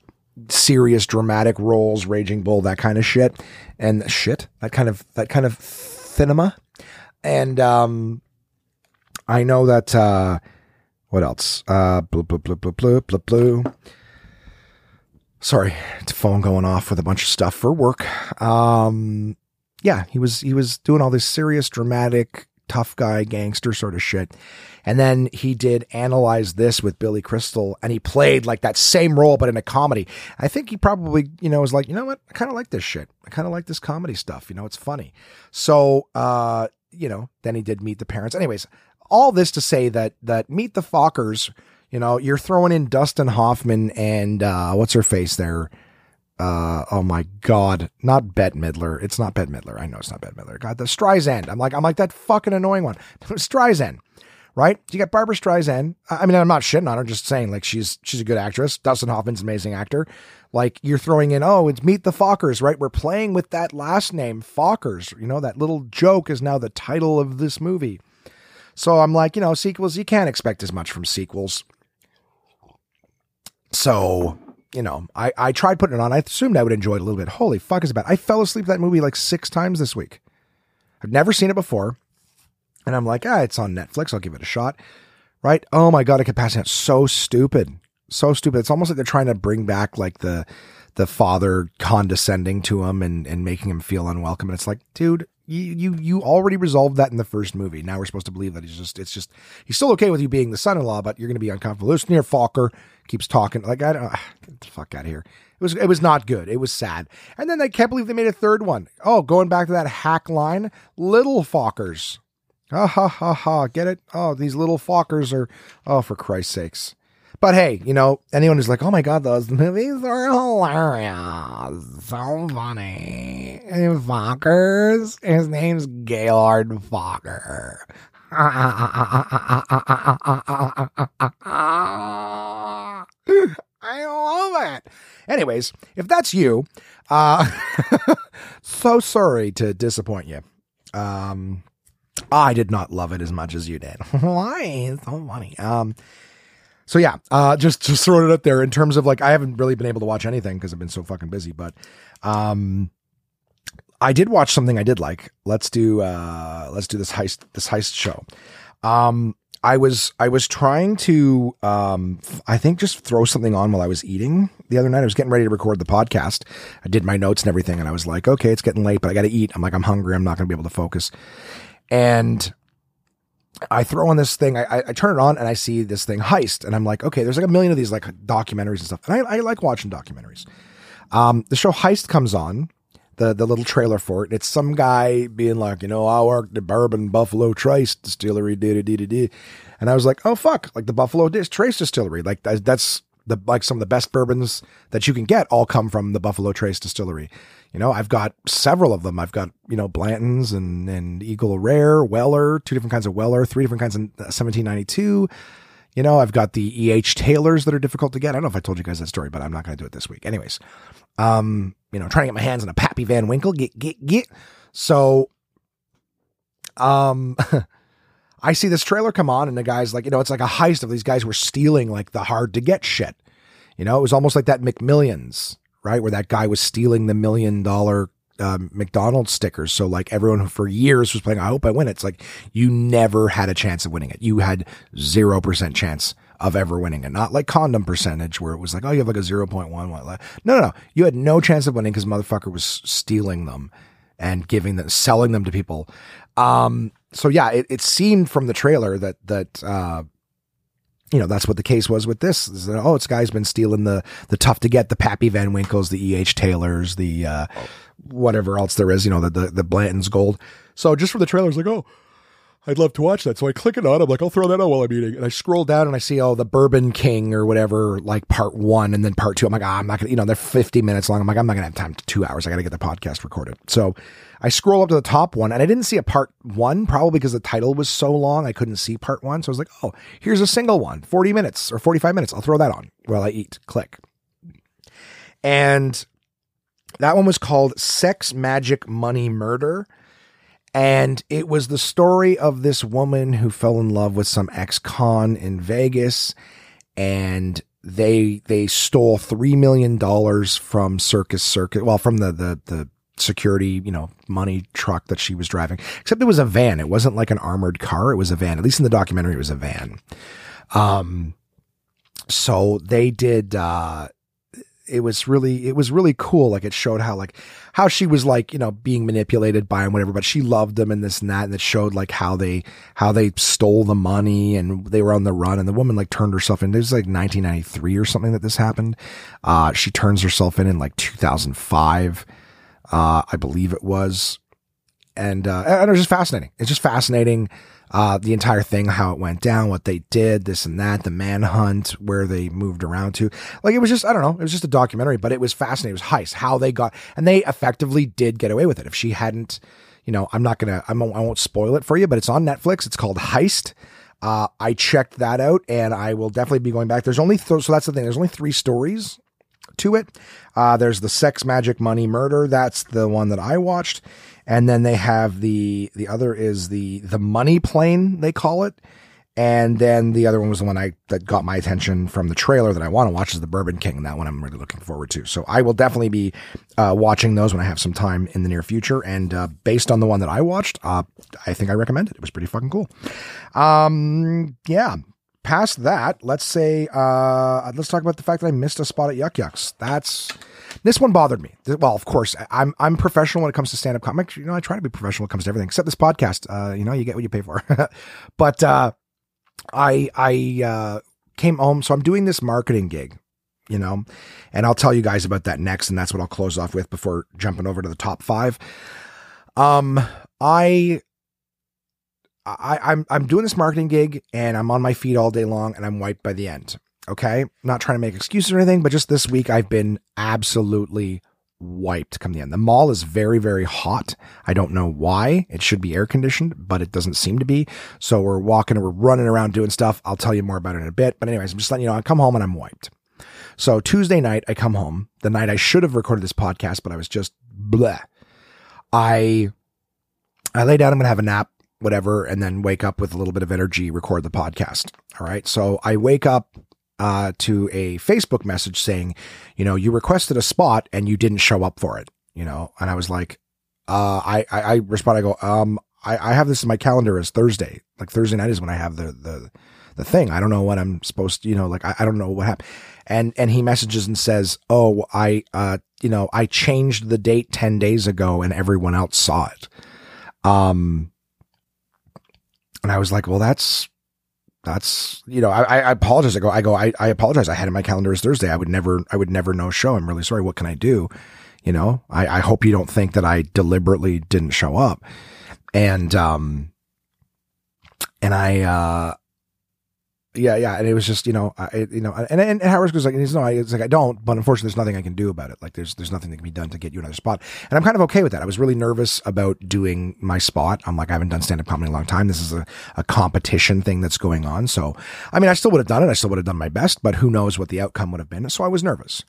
serious dramatic roles, Raging Bull, that kind of shit, and shit, that kind of that kind of cinema. And um, I know that uh, what else? Uh, blue, blue, blue, blue, blue, blue, blue. Sorry, it's phone going off with a bunch of stuff for work. Um, yeah, he was he was doing all this serious, dramatic, tough guy, gangster sort of shit. And then he did analyze this with Billy Crystal and he played like that same role, but in a comedy. I think he probably, you know, was like, you know what? I kind of like this shit. I kind of like this comedy stuff. You know, it's funny. So, uh, you know, then he did meet the parents. Anyways, all this to say that, that meet the Fockers, you know, you're throwing in Dustin Hoffman and, uh, what's her face there? uh oh my god not Bette Midler. It's not Bette Midler. I know it's not Bette Midler. God the Streisand. I'm like I'm like that fucking annoying one. [laughs] Streisand right? You got Barbra Streisand. I mean I'm not shitting on her just saying like she's she's a good actress. Dustin Hoffman's an amazing actor. Like you're throwing in oh it's Meet the Fockers right? We're playing with that last name Fockers. You know that little joke is now the title of this movie so I'm like you know sequels you can't expect as much from sequels so you know, I, I tried putting it on. I assumed I would enjoy it a little bit. Holy fuck is bad. I fell asleep that movie like six times this week. I've never seen it before. And I'm like, ah, it's on Netflix. I'll give it a shot. Right? Oh my God, I kept passing out. So stupid. So stupid. It's almost like they're trying to bring back like the the father condescending to him and, and making him feel unwelcome. And it's like, dude, you, you you already resolved that in the first movie. Now we're supposed to believe that he's just it's just he's still okay with you being the son-in-law, but you're going to be uncomfortable. Here, Focker keeps talking like I don't [sighs] get the fuck out of here. It was it was not good. It was sad. And then they can't believe they made a third one. Oh, going back to that hack line, little Fockers. Ha ha ha ha. Get it? Oh, these little Fockers are. Oh, for Christ's sakes. But hey, you know, anyone who's like, oh my God, those movies are hilarious. So funny. And Fockers, his name's Gaylord Focker. [laughs] I love it. Anyways, if that's you, uh, [laughs] so sorry to disappoint you. Um, I did not love it as much as you did. [laughs] Why? So funny. Um, so yeah, uh, just just throwing it up there in terms of like I haven't really been able to watch anything because I've been so fucking busy, but um, I did watch something I did like. Let's do uh, let's do this heist this heist show. Um, I was I was trying to um, I think just throw something on while I was eating the other night. I was getting ready to record the podcast. I did my notes and everything, and I was like, okay, it's getting late, but I got to eat. I'm like, I'm hungry. I'm not going to be able to focus. And I throw on this thing. I, I, turn it on and I see this thing heist, and I'm like, okay, there's like a million of these like documentaries and stuff, and I, I like watching documentaries. Um, the show Heist comes on, the the little trailer for it. It's some guy being like, you know, I worked the Bourbon Buffalo Trace Distillery, did did did, and I was like, oh fuck, like the Buffalo Trace Distillery, like that's the like some of the best bourbons that you can get all come from the Buffalo Trace Distillery. You know, I've got several of them. I've got, you know, Blanton's and, and Eagle Rare, Weller, two different kinds of Weller, three different kinds of 1792. You know, I've got the E.H. Taylors that are difficult to get. I don't know if I told you guys that story, but I'm not going to do it this week. Anyways, um, you know, trying to get my hands on a Pappy Van Winkle. Get, get, get. So, um, [laughs] I see this trailer come on and the guy's like, you know, it's like a heist of these guys were stealing like the hard to get shit. You know, it was almost like that McMillions right? Where that guy was stealing the million dollar um, McDonald's stickers. So like everyone for years was playing, I hope I win. It's like you never had a chance of winning it. You had 0% chance of ever winning it. Not like condom percentage where it was like, oh, you have like a 0.1. No, no, no. You had no chance of winning because motherfucker was stealing them and giving them, selling them to people. Um, so yeah, it, it seemed from the trailer that, that, uh, you know, that's what the case was with this. oh, this guy's been stealing the the tough to get, the Pappy Van Winkles, the E. H. Taylors, the uh, whatever else there is, you know, the the, the Blanton's Gold. So just from the trailer, I was like, oh, I'd love to watch that. So I click it on. I'm like, I'll throw that on while I'm eating. And I scroll down and I see, oh, the Bourbon King or whatever, like part one and then part two. I'm like, ah, I'm not gonna, you know, they're 50 minutes long. I'm like, I'm not gonna have time to two hours. I got to get the podcast recorded. So I scroll up to the top one and I didn't see a part one, probably because the title was so long. I couldn't see part one. So I was like, oh, here's a single one, 40 minutes or 45 minutes. I'll throw that on while I eat. Click. And that one was called Sex Magic Money Murder. And it was the story of this woman who fell in love with some ex con in Vegas and they they stole three million dollars from Circus Circuit, well, from the the the security, you know, money truck that she was driving. Except it was a van. It wasn't like an armored car. It was a van. At least in the documentary, it was a van. Um, so they did, uh, it was really, it was really cool. Like it showed how, like, how she was like, you know, being manipulated by him, whatever, but she loved them and this and that. And it showed like how they, how they stole the money and they were on the run. And the woman like turned herself in. It was like 1993 or something that this happened. Uh, she turns herself in in like 2005 uh, I believe it was. And, uh, and it was just fascinating. It's just fascinating. Uh, the entire thing, how it went down, what they did, this and that, the manhunt, where they moved around to. Like, it was just, I don't know, it was just a documentary, but it was fascinating. It was heist, how they got, and they effectively did get away with it. If she hadn't, you know, I'm not gonna, I'm, I won't spoil it for you, but it's on Netflix. It's called Heist. Uh, I checked that out and I will definitely be going back. There's only, th- so that's the thing. There's only three stories to it. Uh, there's the Sex Magic Money Murder. That's the one that I watched. And then they have the the other is the the Money Plane they call it. And then the other one was the one I that got my attention from the trailer that I want to watch is the Bourbon King. That one I'm really looking forward to. So I will definitely be uh, watching those when I have some time in the near future. And uh, based on the one that I watched, uh, I think I recommend it. It was pretty fucking cool. Um, yeah, past that, let's say, uh, let's talk about the fact that I missed a spot at Yuk Yuk's. That's this one bothered me. Well, of course, I'm I'm professional when it comes to stand up comics. You know, I try to be professional when it comes to everything, except this podcast. Uh, you know, you get what you pay for. [laughs] but uh, I I uh, came home, so I'm doing this marketing gig. You know, and I'll tell you guys about that next, and that's what I'll close off with before jumping over to the top five. Um, I I, I'm I'm doing this marketing gig and I'm on my feet all day long and I'm wiped by the end. Okay. Not trying to make excuses or anything, but just this week I've been absolutely wiped come the end. The mall is very, very hot. I don't know why. It should be air conditioned, but it doesn't seem to be. So we're walking, we're running around doing stuff. I'll tell you more about it in a bit. But anyways, I'm just letting you know, I come home and I'm wiped. So Tuesday night, I come home, the night I should have recorded this podcast, but I was just bleh. I, I lay down, I'm to have a nap, whatever, and then wake up with a little bit of energy, record the podcast. All right. So I wake up uh, to a Facebook message saying, you know, you requested a spot and you didn't show up for it, you know, and I was like, uh, I, I, I respond, I go, um, I, I have this in my calendar as Thursday. Like Thursday night is when I have the, the, the thing. I don't know what I'm supposed to, you know, like I, I don't know what happened. And, and he messages and says, Oh, I, uh, you know, I changed the date 10 days ago and everyone else saw it. Um, and I was like, well, that's that's you know I, I apologize. I go I go I, I apologize. I had in my calendar as Thursday. I would never I would never know show. I'm really sorry. What can I do? You know I, I hope you don't think that I deliberately didn't show up. And um and I uh yeah, yeah, and it was just you know, I, you know, and and, Howard was like, he's no, I, it's like I don't, but unfortunately, there's nothing I can do about it. Like there's there's nothing that can be done to get you another spot, and I'm kind of okay with that. I was really nervous about doing my spot. I'm like, I haven't done stand up comedy in a long time. This is a, a competition thing that's going on, so I mean, I still would have done it. I still would have done my best, but who knows what the outcome would have been. So I was nervous.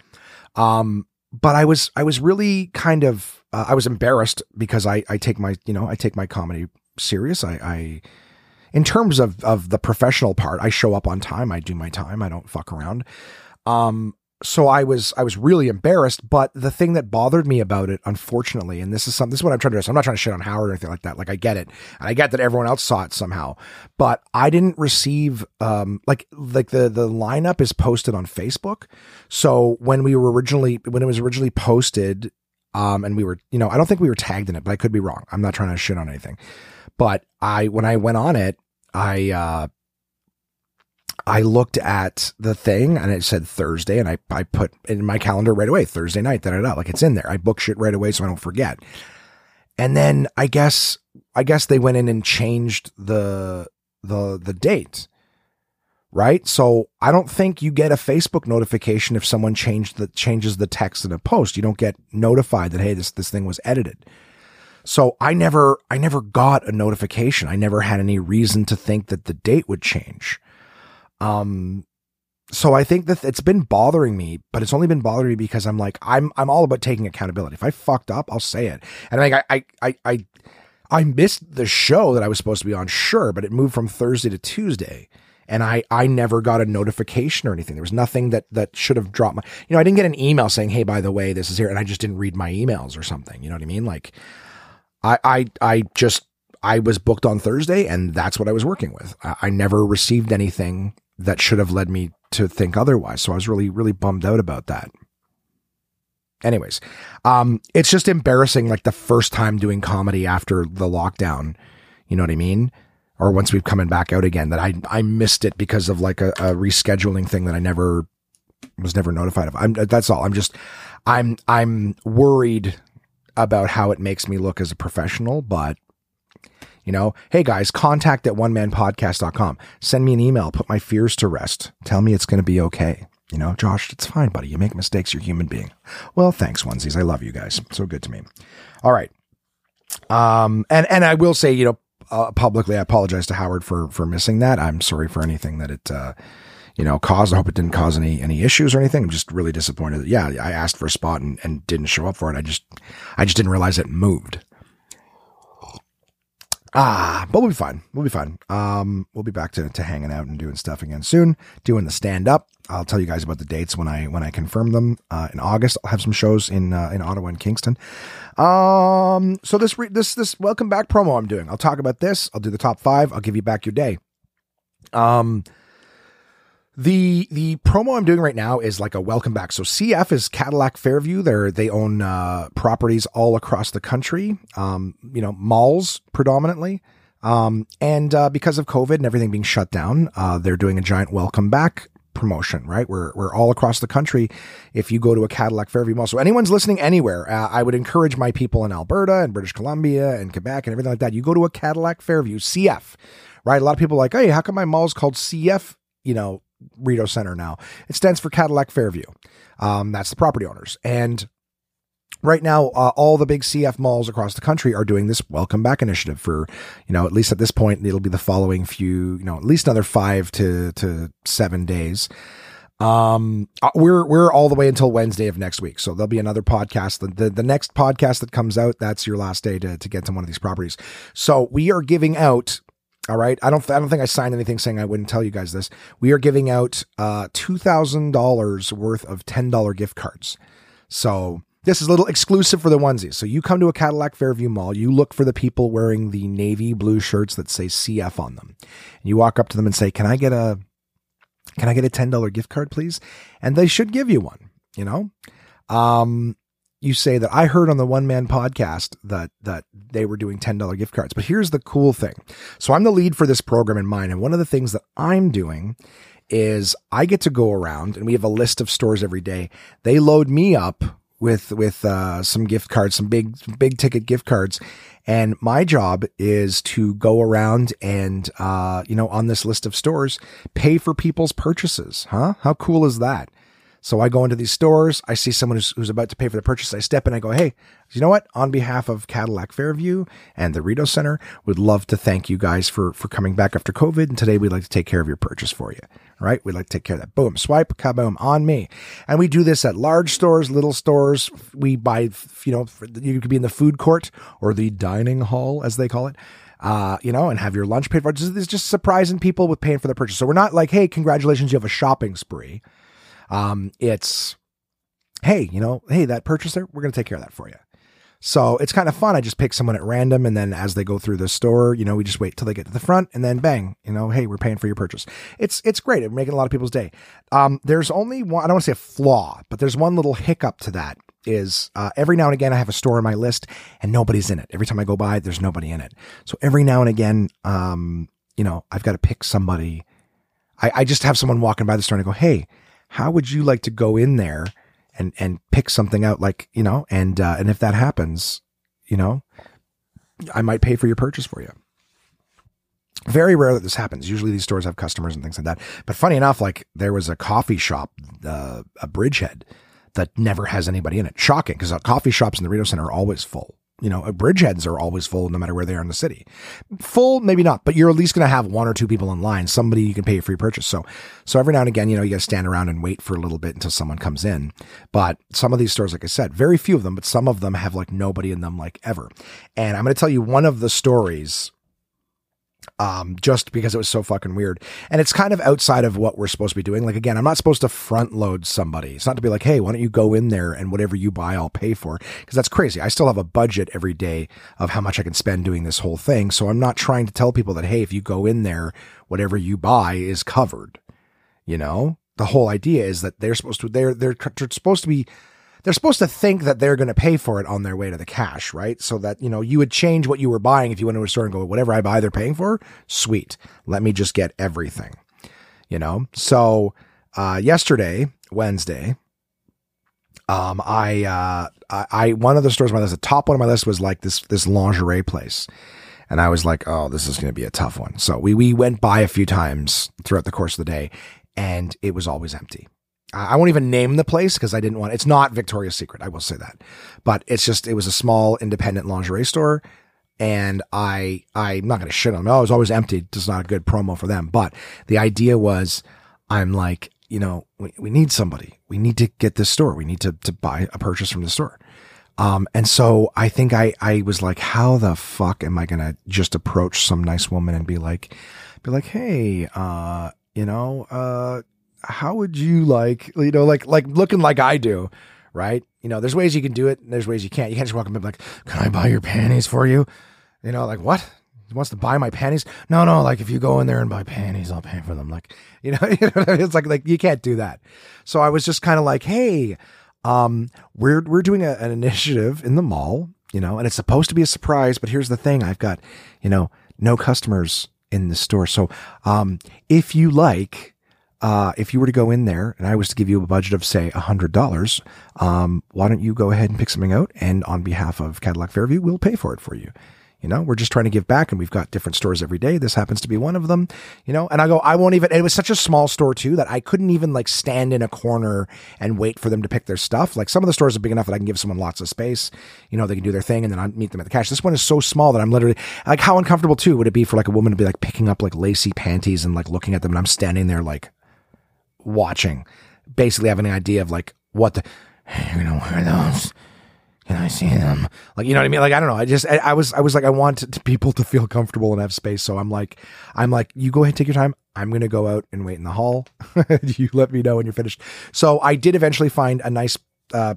Um, but I was I was really kind of uh, I was embarrassed because I I take my you know I take my comedy serious. I I in terms of of the professional part, I show up on time. I do my time. I don't fuck around. Um, so I was I was really embarrassed. But the thing that bothered me about it, unfortunately, and this is something this is what I'm trying to do. I'm not trying to shit on Howard or anything like that. Like I get it, and I get that everyone else saw it somehow, but I didn't receive um like like the the lineup is posted on Facebook. So when we were originally when it was originally posted, um, and we were you know I don't think we were tagged in it, but I could be wrong. I'm not trying to shit on anything. But I, when I went on it, I, uh, I looked at the thing and it said Thursday and I, I put in my calendar right away, Thursday night, da, da, da, like it's in there. I book shit right away so I don't forget. And then I guess, I guess they went in and changed the, the, the date. Right. So I don't think you get a Facebook notification if someone changed the, changes the text in a post. You don't get notified that, Hey, this, this thing was edited. So I never, I never got a notification. I never had any reason to think that the date would change. Um, so I think that it's been bothering me, but it's only been bothering me because I'm like, I'm, I'm all about taking accountability. If I fucked up, I'll say it. And I, I, I, I, I missed the show that I was supposed to be on, sure, but it moved from Thursday to Tuesday and I I never got a notification or anything. There was nothing that that should have dropped my you know I didn't get an email saying hey by the way this is here and I just didn't read my emails or something. You know what I mean? Like I, I, I just, I was booked on Thursday and that's what I was working with. I, I never received anything that should have led me to think otherwise. So I was really, really bummed out about that. Anyways, um, it's just embarrassing, like the first time doing comedy after the lockdown. You know what I mean? Or once we've coming back out again, that I I missed it because of like a, a rescheduling thing that I never was never notified of. I'm that's all. I'm just I'm I'm worried about how it makes me look as a professional, but you know, hey guys, contact at one man onemanpodcast.com. Send me an email, put my fears to rest. Tell me it's going to be okay. You know, Josh, it's fine, buddy. You make mistakes. You're human being. Well, thanks, onesies. I love you guys. So good to me. All right. Um, and, and I will say, you know, uh, publicly, I apologize to Howard for, for missing that. I'm sorry for anything that it, uh, you know, caused. I hope it didn't cause any any issues or anything. I'm just really disappointed that yeah, I asked for a spot and, and didn't show up for it. I just I just didn't realize it moved. Ah, but we'll be fine. We'll be fine. Um, we'll be back to, to hanging out and doing stuff again soon. Doing the stand up. I'll tell you guys about the dates when I when I confirm them. Uh, in August, I'll have some shows in uh, in Ottawa and Kingston. Um, so this re- this this welcome back promo I'm doing. I'll talk about this. I'll do the top five. I'll give you back your day. Um, the the promo I'm doing right now is like a welcome back. So CF is Cadillac Fairview. They're they own uh, properties all across the country. Um, you know, malls predominantly. Um, and uh, because of COVID and everything being shut down, uh, they're doing a giant welcome back promotion. Right, we're we're all across the country. If you go to a Cadillac Fairview mall, so anyone's listening anywhere, uh, I would encourage my people in Alberta and British Columbia and Quebec and everything like that. You go to a Cadillac Fairview CF. Right, a lot of people are like, hey, how come my mall's called CF? You know, Rideau Center now. It stands for Cadillac Fairview. Um, that's the property owners. And right now, uh, all the big CF malls across the country are doing this welcome back initiative for, you know, at least at this point, it'll be the following few, you know, at least another five to, to seven days. Um, uh, we're, we're all the way until Wednesday of next week. So there'll be another podcast. The, the, the next podcast that comes out, that's your last day to, to get to one of these properties. So we are giving out all right. I don't. I don't think I signed anything saying I wouldn't tell you guys this. We are giving out uh, two thousand dollars worth of ten dollar gift cards. So this is a little exclusive for the onesies. So you come to a Cadillac Fairview Mall, you look for the people wearing the navy blue shirts that say CF on them. And you walk up to them and say, "Can I get a can I get a $10 gift card, please?" And they should give you one, you know? Um you say that I heard on the one man podcast that that they were doing $10 gift cards. But here's the cool thing. So I'm the lead for this program in mine and one of the things that I'm doing is I get to go around and we have a list of stores every day. They load me up with with uh, some gift cards, some big big ticket gift cards, and my job is to go around and uh, you know on this list of stores pay for people's purchases. Huh? How cool is that? So I go into these stores, I see someone who's, who's about to pay for the purchase. I step in, I go, Hey, you know what? On behalf of Cadillac Fairview and the Rideau Center, would love to thank you guys for, for coming back after COVID. And today we'd like to take care of your purchase for you. Right? We'd like to take care of that. Boom, swipe, kaboom, on me. And we do this at large stores, little stores. We buy, you know, you could be in the food court or the dining hall, as they call it uh, you know, and have your lunch paid for. It's just surprising people with paying for the purchase. So we're not like, hey, congratulations, you have a shopping spree. Um, it's, hey, you know, hey, that purchaser, we're going to take care of that for you. So it's kind of fun. I just pick someone at random, and then as they go through the store, you know, we just wait till they get to the front, and then bang, you know, hey, we're paying for your purchase. It's it's great. It's making a lot of people's day. Um, there's only one. I don't want to say a flaw, but there's one little hiccup to that. Is uh, every now and again I have a store on my list and nobody's in it. Every time I go by, there's nobody in it. So every now and again, um, you know, I've got to pick somebody. I, I just have someone walking by the store and I go, hey how would you like to go in there and and pick something out? Like you know and uh, and if that happens you know i might pay for your purchase for you. Very rare that this happens. Usually these stores have customers and things like that. But funny enough like there was a coffee shop uh, a bridgehead that never has anybody in it. Shocking because coffee shops in the Rideau Center are always full you know, bridgeheads are always full no matter where they are in the city. Full, maybe not, but you're at least going to have one or two people in line, somebody you can pay a free purchase. So, so every now and again, you know, you got to stand around and wait for a little bit until someone comes in. But some of these stores, like I said, very few of them, but some of them have like nobody in them like ever. And I'm going to tell you one of the stories um, just because it was so fucking weird. And it's kind of outside of what we're supposed to be doing. Like, again, I'm not supposed to front load somebody. It's not to be like, hey, why don't you go in there and whatever you buy, I'll pay for. Because that's crazy. I still have a budget every day of how much I can spend doing this whole thing. So I'm not trying to tell people that, hey, if you go in there, whatever you buy is covered. You know, the whole idea is that they're supposed to, they're, they're, they're supposed to be they're supposed to think that they're going to pay for it on their way to the cash, right? So that, you know, you would change what you were buying if you went to a store and go, whatever I buy, they're paying for. Sweet. Let me just get everything, you know? So, uh, yesterday, Wednesday, um, I, uh, I, I, one of the stores on my list, the top one on my list was like this, this lingerie place. And I was like, oh, this is going to be a tough one. So we, we went by a few times throughout the course of the day and it was always empty. I won't even name the place because I didn't want. It's not Victoria's Secret. I will say that, but it's just it was a small independent lingerie store, and I I'm not going to shit on them. It was always empty. It's not a good promo for them. But the idea was, I'm like, you know, we, we need somebody. We need to get this store. We need to to buy a purchase from the store. Um, and so I think I I was like, how the fuck am I going to just approach some nice woman and be like, be like, hey, uh, you know, uh how would you like, you know, like, like looking like I do, right? You know, there's ways you can do it and there's ways you can't. You can't just walk up and be like, can I buy your panties for you? You know, like what? He wants to buy my panties? No, no, like if you go in there and buy panties, I'll pay for them. Like, [laughs] you know, [laughs] it's like, like you can't do that. So I was just kind of like, hey, um, we're, we're doing a, an initiative in the mall, you know, and it's supposed to be a surprise, but here's the thing. I've got, you know, no customers in the store. So, um, if you like, uh, if you were to go in there and I was to give you a budget of say a hundred dollars, um, why don't you go ahead and pick something out? And on behalf of Cadillac Fairview, we'll pay for it for you. You know, we're just trying to give back and we've got different stores every day. This happens to be one of them, you know, and I go, I won't even, it was such a small store too that I couldn't even like stand in a corner and wait for them to pick their stuff. Like some of the stores are big enough that I can give someone lots of space, you know, they can do their thing and then I meet them at the cash. This one is so small that I'm literally like, how uncomfortable too would it be for like a woman to be like picking up like lacy panties and like looking at them and I'm standing there like watching, basically having an idea of like what the, you know, where are those? Can I see them? Like, you know what I mean? Like, I don't know. I just, I, I was, I was like, I want people to feel comfortable and have space. So I'm like, I'm like, you go ahead, take your time. I'm to go out and wait in the hall. [laughs] you let me know when you're finished. So I did eventually find a nice, uh,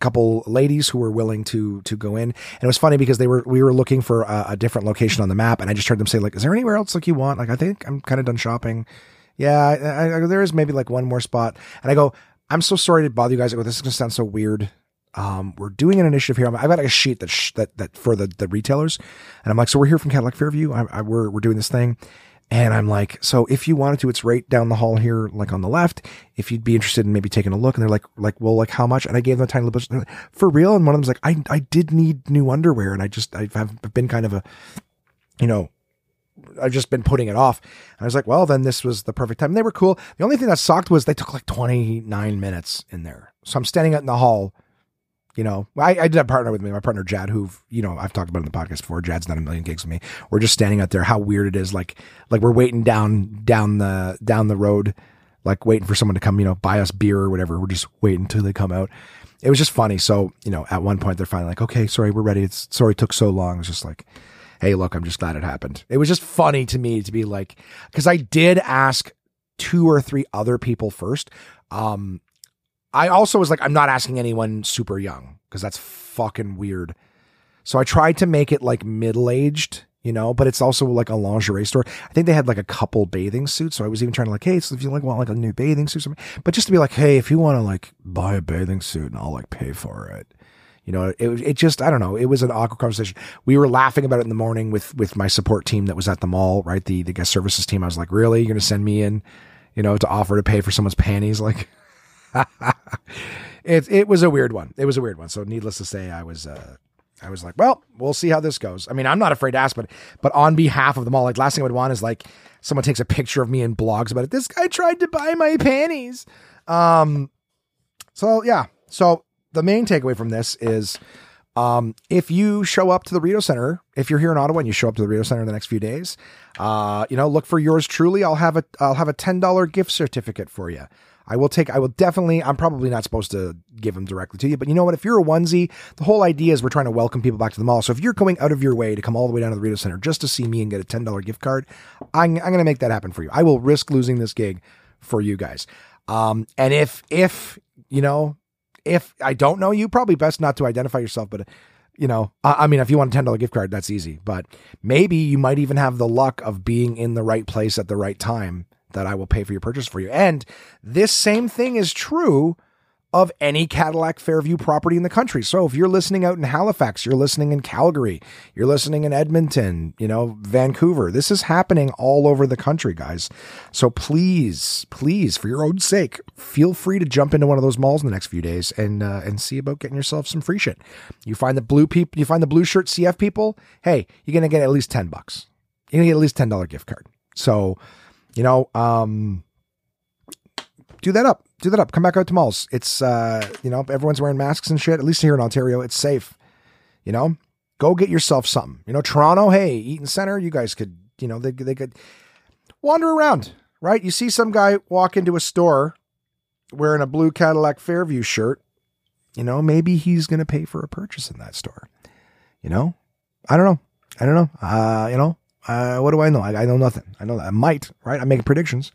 couple ladies who were willing to to go in and it was funny because they were we were looking for a, a different location on the map and i just heard them say like is there anywhere else like you want like i think i'm kind of done shopping yeah I, I, there is maybe like one more spot and i go i'm so sorry to bother you guys I go, this is going to sound so weird um, we're doing an initiative here. I've got like a sheet that, sh- that, that for the, the retailers. And I'm like, so we're here from Cadillac Fairview. I, I, we're, we're doing this thing. And I'm like, so if you wanted to, it's right down the hall here, like on the left. If you'd be interested in maybe taking a look, and they're like, like, well, like how much? And I gave them a tiny little bit like, for real. And one of them's like, I, I did need new underwear, and I just, I've been kind of a, you know, I've just been putting it off. And I was like, well, then this was the perfect time. And they were cool. The only thing that sucked was they took like 29 minutes in there. So I'm standing out in the hall you know, I, I did a partner with me, my partner Jad, who you know I've talked about in the podcast before. Jad's done a million gigs with me. We're just standing out there. How weird it is, like like we're waiting down down the down the road, like waiting for someone to come, you know, buy us beer or whatever. We're just waiting until they come out. It was just funny. So you know, at one point they're finally like, okay, sorry, we're ready. It's sorry it took so long. It's just like, hey, look, I'm just glad it happened. It was just funny to me to be like, because I did ask two or three other people first. Um, I also was like, I'm not asking anyone super young because that's fucking weird. So I tried to make it like middle aged, you know, but it's also like a lingerie store. I think they had like a couple bathing suits. So I was even trying to like, hey, so if you like want like a new bathing suit, something, but just to be like, hey, if you want to like buy a bathing suit and I'll like pay for it. You know, it it just I don't know. It was an awkward conversation. We were laughing about it in the morning with with my support team that was at the mall, right? The the guest services team. I was like, really, you're gonna send me in, you know, to offer to pay for someone's panties? [laughs] Like, it it was a weird one. It was a weird one. So needless to say, I was uh, I was like, well, we'll see how this goes. I mean, I'm not afraid to ask, but but on behalf of them all, like last thing I would want is like someone takes a picture of me and blogs about it. This guy tried to buy my panties. Um, so yeah. So the main takeaway from this is. Um, if you show up to the Rideau Center, if you're here in Ottawa and you show up to the Rideau Center in the next few days, uh, you know, look for yours truly. I'll have a I'll have a ten dollar gift certificate for you. I will take, I will definitely, I'm probably not supposed to give them directly to you, but you know what? If you're a onesie, the whole idea is we're trying to welcome people back to the mall. So if you're going out of your way to come all the way down to the Rideau Center just to see me and get a $10 gift card, I'm, I'm going to make that happen for you. I will risk losing this gig for you guys. Um, and if, if, you know, if I don't know you, probably best not to identify yourself, but you know, I, mean, if you want a $10 gift card, that's easy, but maybe you might even have the luck of being in the right place at the right time that I will pay for your purchase for you. And this same thing is true of any Cadillac Fairview property in the country. So if you're listening out in Halifax, you're listening in Calgary, you're listening in Edmonton, you know, Vancouver. This is happening all over the country, guys. So please, please, for your own sake, feel free to jump into one of those malls in the next few days and uh, and see about getting yourself some free shit. You find the blue people, you find the blue shirt CF people. Hey, you're gonna get at least ten bucks. You're gonna get at least ten dollar gift card. So you know, um, do that up. Do that up. Come back out to malls. It's uh, you know, everyone's wearing masks and shit. At least here in Ontario, it's safe. You know, go get yourself something. You know, Toronto, hey, Eaton Center, you guys could, you know, they they could wander around, right? You see some guy walk into a store wearing a blue Cadillac Fairview shirt. You know, maybe he's going to pay for a purchase in that store. You know, I don't know. I don't know. Uh, you know, uh, what do I know? I, I know nothing. I know that I might, right? I'm making predictions.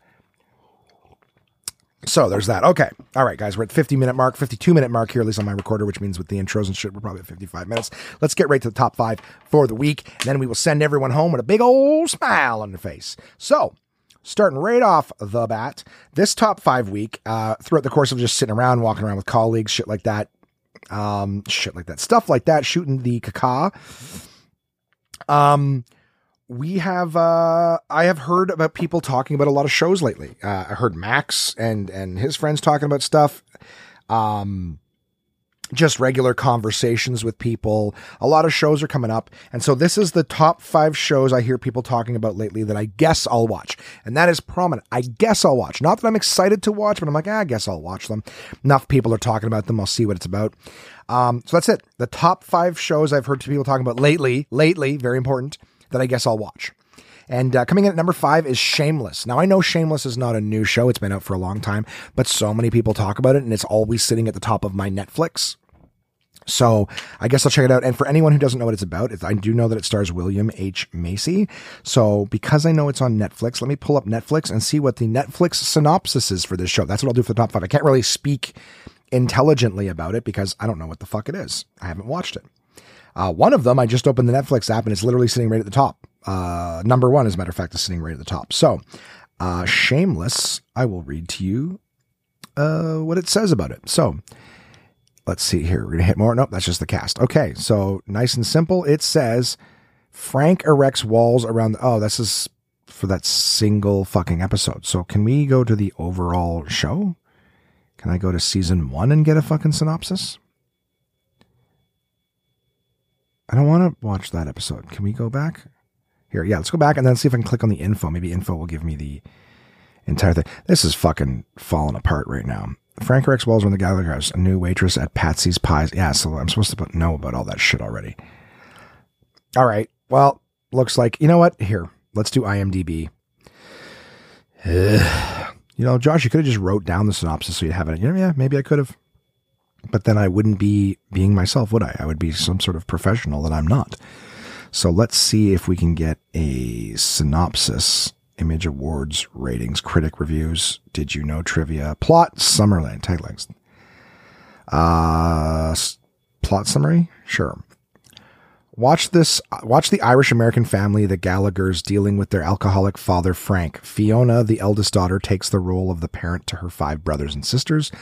So there's that. Okay. All right, guys. We're at 50 minute mark, 52 minute mark here, at least on my recorder, which means with the intros and shit, we're probably at 55 minutes. Let's get right to the top five for the week. And then we will send everyone home with a big old smile on their face. So starting right off the bat, this top five week, uh, throughout the course of just sitting around, walking around with colleagues, shit like that, um, shit like that, stuff like that, shooting the caca. Um, we have uh I have heard about people talking about a lot of shows lately. Uh, I heard Max and and his friends talking about stuff. Um just regular conversations with people. A lot of shows are coming up. And so this is the top five shows I hear people talking about lately that I guess I'll watch. And that is prominent. I guess I'll watch. Not that I'm excited to watch, but I'm like, ah, I guess I'll watch them. Enough people are talking about them. I'll see what it's about. Um, so that's it. The top five shows I've heard people talking about lately, lately, very important, that I guess I'll watch. And uh, coming in at number five is Shameless. Now, I know Shameless is not a new show, it's been out for a long time, but so many people talk about it, and it's always sitting at the top of my Netflix. So I guess I'll check it out. And for anyone who doesn't know what it's about, I do know that it stars William H. Macy. So because I know it's on Netflix, let me pull up Netflix and see what the Netflix synopsis is for this show. That's what I'll do for the top five. I can't really speak intelligently about it because I don't know what the fuck it is. I haven't watched it. Uh, one of them, I just opened the Netflix app and it's literally sitting right at the top. Uh, number one, as a matter of fact, is sitting right at the top. So, uh, Shameless, I will read to you uh, what it says about it. So, let's see here. We're going to hit more. Nope, that's just the cast. Okay, so nice and simple. It says Frank erects walls around. The, oh, this is for that single fucking episode. So, can we go to the overall show? Can I go to season one and get a fucking synopsis? I don't want to watch that episode. Can we go back? Here, yeah, let's go back and then see if I can click on the info. Maybe info will give me the entire thing. This is fucking falling apart right now. Frank Rex Walls on the Gallagher House, a new waitress at Patsy's Pies. Yeah, so I'm supposed to know about all that shit already. All right. Well, looks like, you know what? Here, let's do IMDb. Ugh. [sighs] You know, Josh, you could have just wrote down the synopsis so you'd have it. You know, yeah, maybe I could have. But then I wouldn't be being myself, would I? I would be some sort of professional that I'm not. So let's see if we can get a synopsis, image awards, ratings, critic reviews, did you know trivia, plot, Summerland, taglines. Uh, plot summary? Sure. Watch this. Watch the Irish American family, the Gallaghers, dealing with their alcoholic father, Frank. Fiona, the eldest daughter, takes the role of the parent to her five brothers and sisters.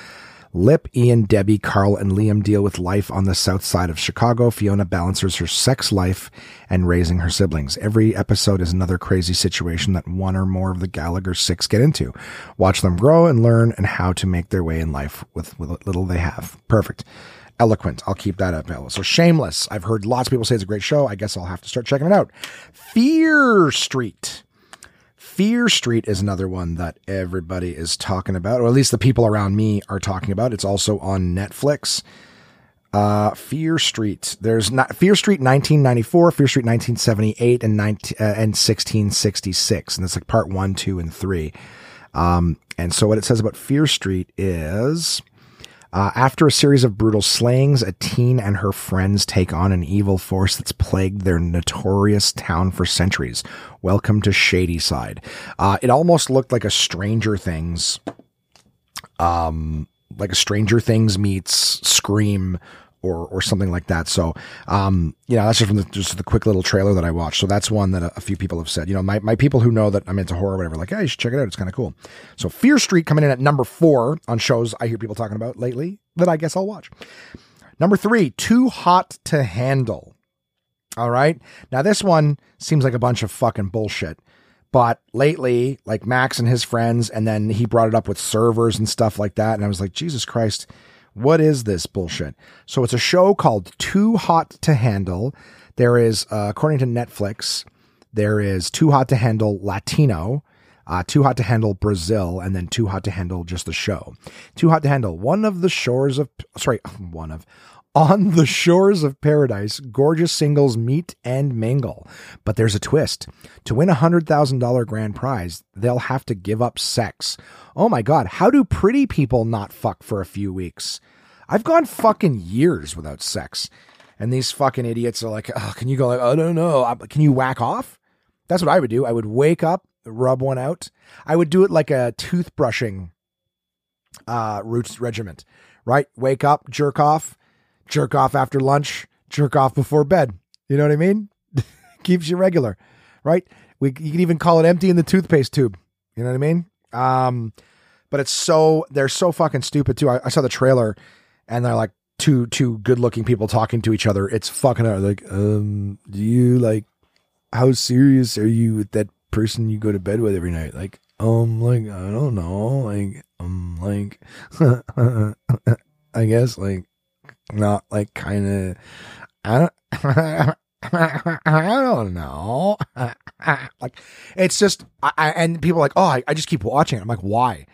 Lip, Ian, Debbie, Carl, and Liam deal with life on the south side of Chicago. Fiona balances her sex life and raising her siblings. Every episode is another crazy situation that one or more of the Gallagher six get into. Watch them grow and learn and how to make their way in life with, what little they have. Perfect. Eloquent. I'll keep that up. So Shameless. I've heard lots of people say it's a great show. I guess I'll have to start checking it out. Fear Street. Fear Street is another one that everybody is talking about, or at least the people around me are talking about. It's also on Netflix. Uh, Fear Street. There's not Fear Street 1994, Fear Street 1978, and 19, uh, and 1666, and it's like part one, two, and three. Um, and so what it says about Fear Street is uh, after a series of brutal slayings, a teen and her friends take on an evil force that's plagued their notorious town for centuries. Welcome to Shadyside. Uh, it almost looked like a Stranger Things, um, like a Stranger Things meets Scream or or something like that. So, um, you know, that's just from the, just the quick little trailer that I watched. So that's one that a, a, few people have said. You know, my, my people who know that I'm into horror, or whatever, like, hey, you should check it out. It's kind of cool. So Fear Street coming in at number four on shows I hear people talking about lately that I guess I'll watch. Number three, Too Hot to Handle. All right. Now this one seems like a bunch of fucking bullshit. But lately, like Max and his friends, and then he brought it up with servers and stuff like that. And I was like, Jesus Christ, what is this bullshit? So it's a show called Too Hot to Handle. There is, uh, according to Netflix, there is Too Hot to Handle Latino, uh, Too Hot to Handle Brazil, and then Too Hot to Handle just the show. Too Hot to Handle, one of the shores of, sorry, [laughs] one of, on the shores of paradise, gorgeous singles meet and mingle. But there's a twist. To win a $100,000 grand prize, they'll have to give up sex. Oh my God, how do pretty people not fuck for a few weeks? I've gone fucking years without sex. And these fucking idiots are like, oh, can you go like, I don't know. Can you whack off? That's what I would do. I would wake up, rub one out. I would do it like a toothbrushing uh, roots regiment, right? Wake up, jerk off, jerk off after lunch, jerk off before bed. You know what I mean? [laughs] Keeps you regular, right? We you can even call it empty in the toothpaste tube. You know what I mean? Um, but it's so they're so fucking stupid too. I, I saw the trailer, and they're like two two good looking people talking to each other. It's fucking like, um, do you like? How serious are you with that person you go to bed with every night? Like, um, like I don't know, like, um, like, [laughs] I guess like not like kind of I don't [laughs] I don't know. [laughs] like it's just I, I, and people are like, "Oh, I, I just keep watching it." I'm like, "Why?"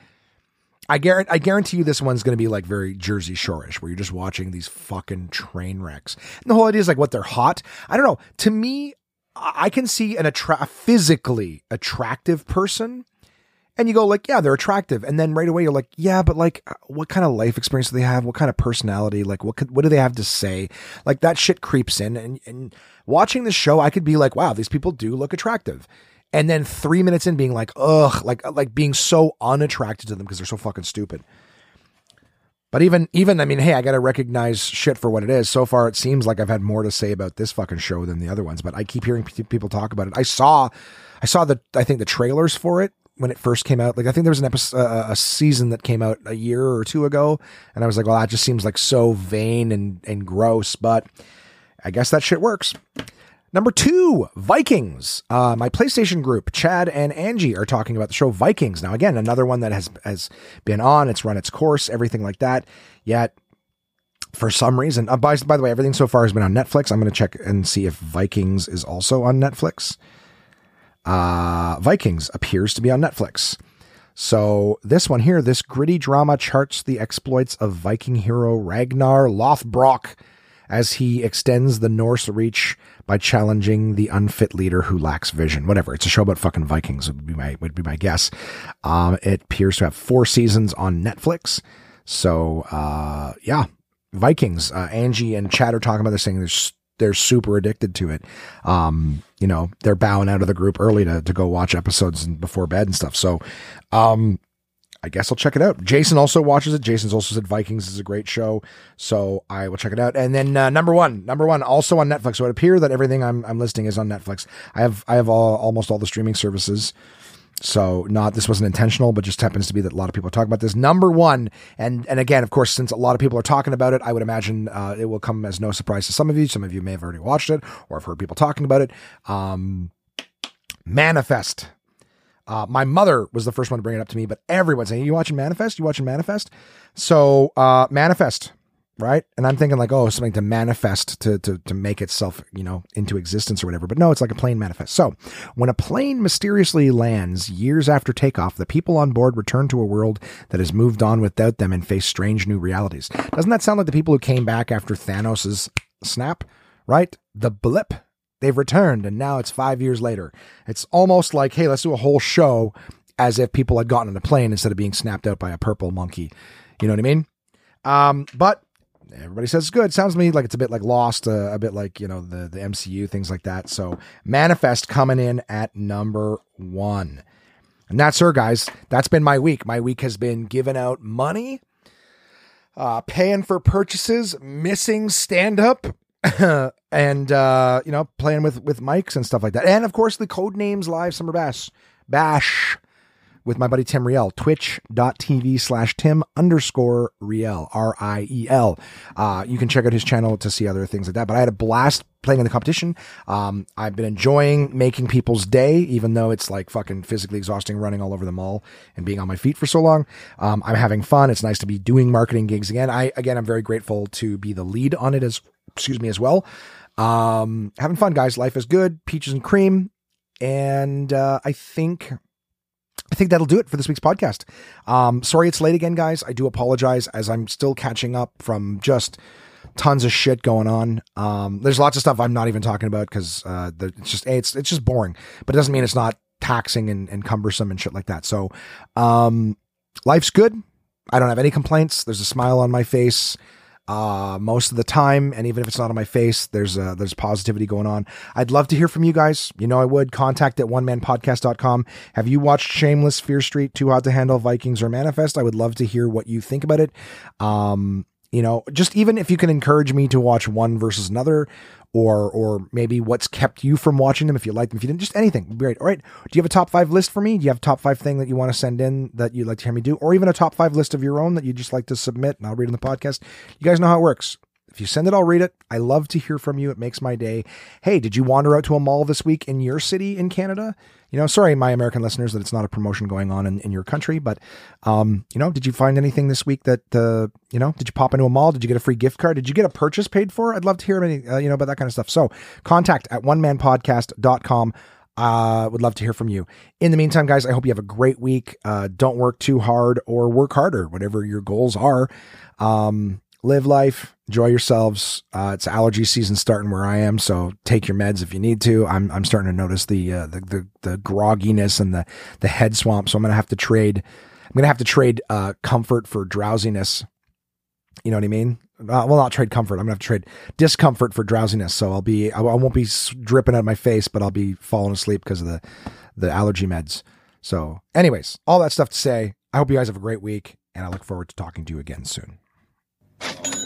I guarantee, I guarantee you this one's going to be like very Jersey Shore-ish, where you're just watching these fucking train wrecks. And the whole idea is like what they're hot. I don't know. To me, I can see an attra- physically attractive person and you go like, yeah, they're attractive. And then right away you're like, yeah, but like uh, what kind of life experience do they have? What kind of personality? Like what could, what do they have to say? Like that shit creeps in and, and watching the show, I could be like, wow, these people do look attractive and then three minutes in being like, ugh, like uh, like being so unattracted to them because they're so fucking stupid. But even even I mean, hey, I gotta recognize shit for what it is. So far, it seems like I've had more to say about this fucking show than the other ones. But I keep hearing people talk about it. I saw, I saw the I think the trailers for it when it first came out. Like I think there was an episode, uh, a season that came out a year or two ago, and I was like, well, that just seems like so vain and and gross. But I guess that shit works. Number two, Vikings. Uh, my PlayStation group, Chad and Angie, are talking about the show Vikings. Now, again, another one that has has been on. It's run its course, everything like that. Yet, for some reason, uh, by, by the way, everything so far has been on Netflix. I'm going to check and see if Vikings is also on Netflix. Uh, Vikings appears to be on Netflix. So this one here, this gritty drama charts the exploits of Viking hero Ragnar Lothbrok as he extends the Norse reach by challenging the unfit leader who lacks vision. Whatever. It's a show about fucking Vikings would be my would be my guess. Um, it appears to have four seasons on Netflix. So uh, yeah, Vikings. Uh, Angie and Chad are talking about this thing. They're they're super addicted to it. Um, you know, they're bowing out of the group early to to go watch episodes before bed and stuff. So, um, I guess I'll check it out. Jason also watches it. Jason's also said Vikings is a great show, so I will check it out. And then uh, number one, number one, also on Netflix. So it appears that everything I'm I'm listing is on Netflix. I have I have all, almost all the streaming services. So not this wasn't intentional, but just happens to be that a lot of people talk about this. Number one, and and again, of course, since a lot of people are talking about it, I would imagine uh, it will come as no surprise to some of you. Some of you may have already watched it or have heard people talking about it. Um, Manifest uh, my mother was the first one to bring it up to me, but everyone's saying, "You watching Manifest? You watching Manifest?" So uh, Manifest, right? And I'm thinking like, oh, something to manifest to to to make itself, you know, into existence or whatever. But no, it's like a plane manifest. So when a plane mysteriously lands years after takeoff, the people on board return to a world that has moved on without them and face strange new realities. Doesn't that sound like the people who came back after Thanos's snap? Right? The blip They've returned and now it's five years later. It's almost like, hey, let's do a whole show as if people had gotten on a plane instead of being snapped out by a purple monkey. You know what I mean? Um, but everybody says it's good. Sounds to me like it's a bit like Lost, uh, a bit like, you know, the, the MCU, things like that. So Manifest coming in at number one. And that's her, guys. That's been my week. My week has been giving out money, uh, paying for purchases, missing stand up, [laughs] and uh, you know, playing with with mics and stuff like that. And of course, the Codenames live summer bash bash with my buddy Tim Riel, twitch.tv slash Tim underscore Riel, R I E L. Uh, you can check out his channel to see other things like that. But I had a blast playing in the competition. Um, I've been enjoying making people's day, even though it's like fucking physically exhausting running all over the mall and being on my feet for so long. Um, I'm having fun. It's nice to be doing marketing gigs again. I, again, I'm very grateful to be the lead on it as, excuse me, as well. Um, having fun, guys. Life is good. Peaches and cream. And uh, I think I think that'll do it for this week's podcast. Um, sorry it's late again, guys. I do apologize as I'm still catching up from just tons of shit going on. Um, there's lots of stuff I'm not even talking about because uh, it's just it's it's just boring, but it doesn't mean it's not taxing and, and cumbersome and shit like that. So, um, life's good. I don't have any complaints. There's a smile on my face uh, most of the time. And even if it's not on my face, there's a, there's positivity going on. I'd love to hear from you guys. You know, I would contact at one man onemanpodcast.com. Have you watched Shameless, Fear Street, Too Hot to Handle, Vikings, or Manifest? I would love to hear what you think about it. Um, you know, just even if you can encourage me to watch one versus another, or or maybe what's kept you from watching them if you like them, if you didn't, just anything. Great. All right. Do you have a top five list for me? Do you have a top five thing that you want to send in that you'd like to hear me do, or even a top five list of your own that you'd just like to submit and I'll read in the podcast? You guys know how it works. If you send it, I'll read it. I love to hear from you. It makes my day. Hey, did you wander out to a mall this week in your city in Canada? You know, sorry, my American listeners, that it's not a promotion going on in, in your country, but, um, you know, did you find anything this week that, uh, you know, did you pop into a mall? Did you get a free gift card? Did you get a purchase paid for? I'd love to hear any, uh, you know, about that kind of stuff. So contact at one man onemanpodcast.com. Uh, would love to hear from you. In the meantime, guys, I hope you have a great week. Uh, don't work too hard or work harder, whatever your goals are. Um, live life, enjoy yourselves. Uh, it's allergy season starting where I am, so take your meds if you need to. I'm I'm starting to notice the uh, the, the the grogginess and the the head swamp, so I'm gonna have to trade. I'm gonna have to trade uh, comfort for drowsiness. You know what I mean? Uh, well, not trade comfort. I'm gonna have to trade discomfort for drowsiness. So I'll be I, I won't be dripping out of my face, but I'll be falling asleep because of the the allergy meds. So, anyways, all that stuff to say. I hope you guys have a great week, and I look forward to talking to you again soon.
Oh.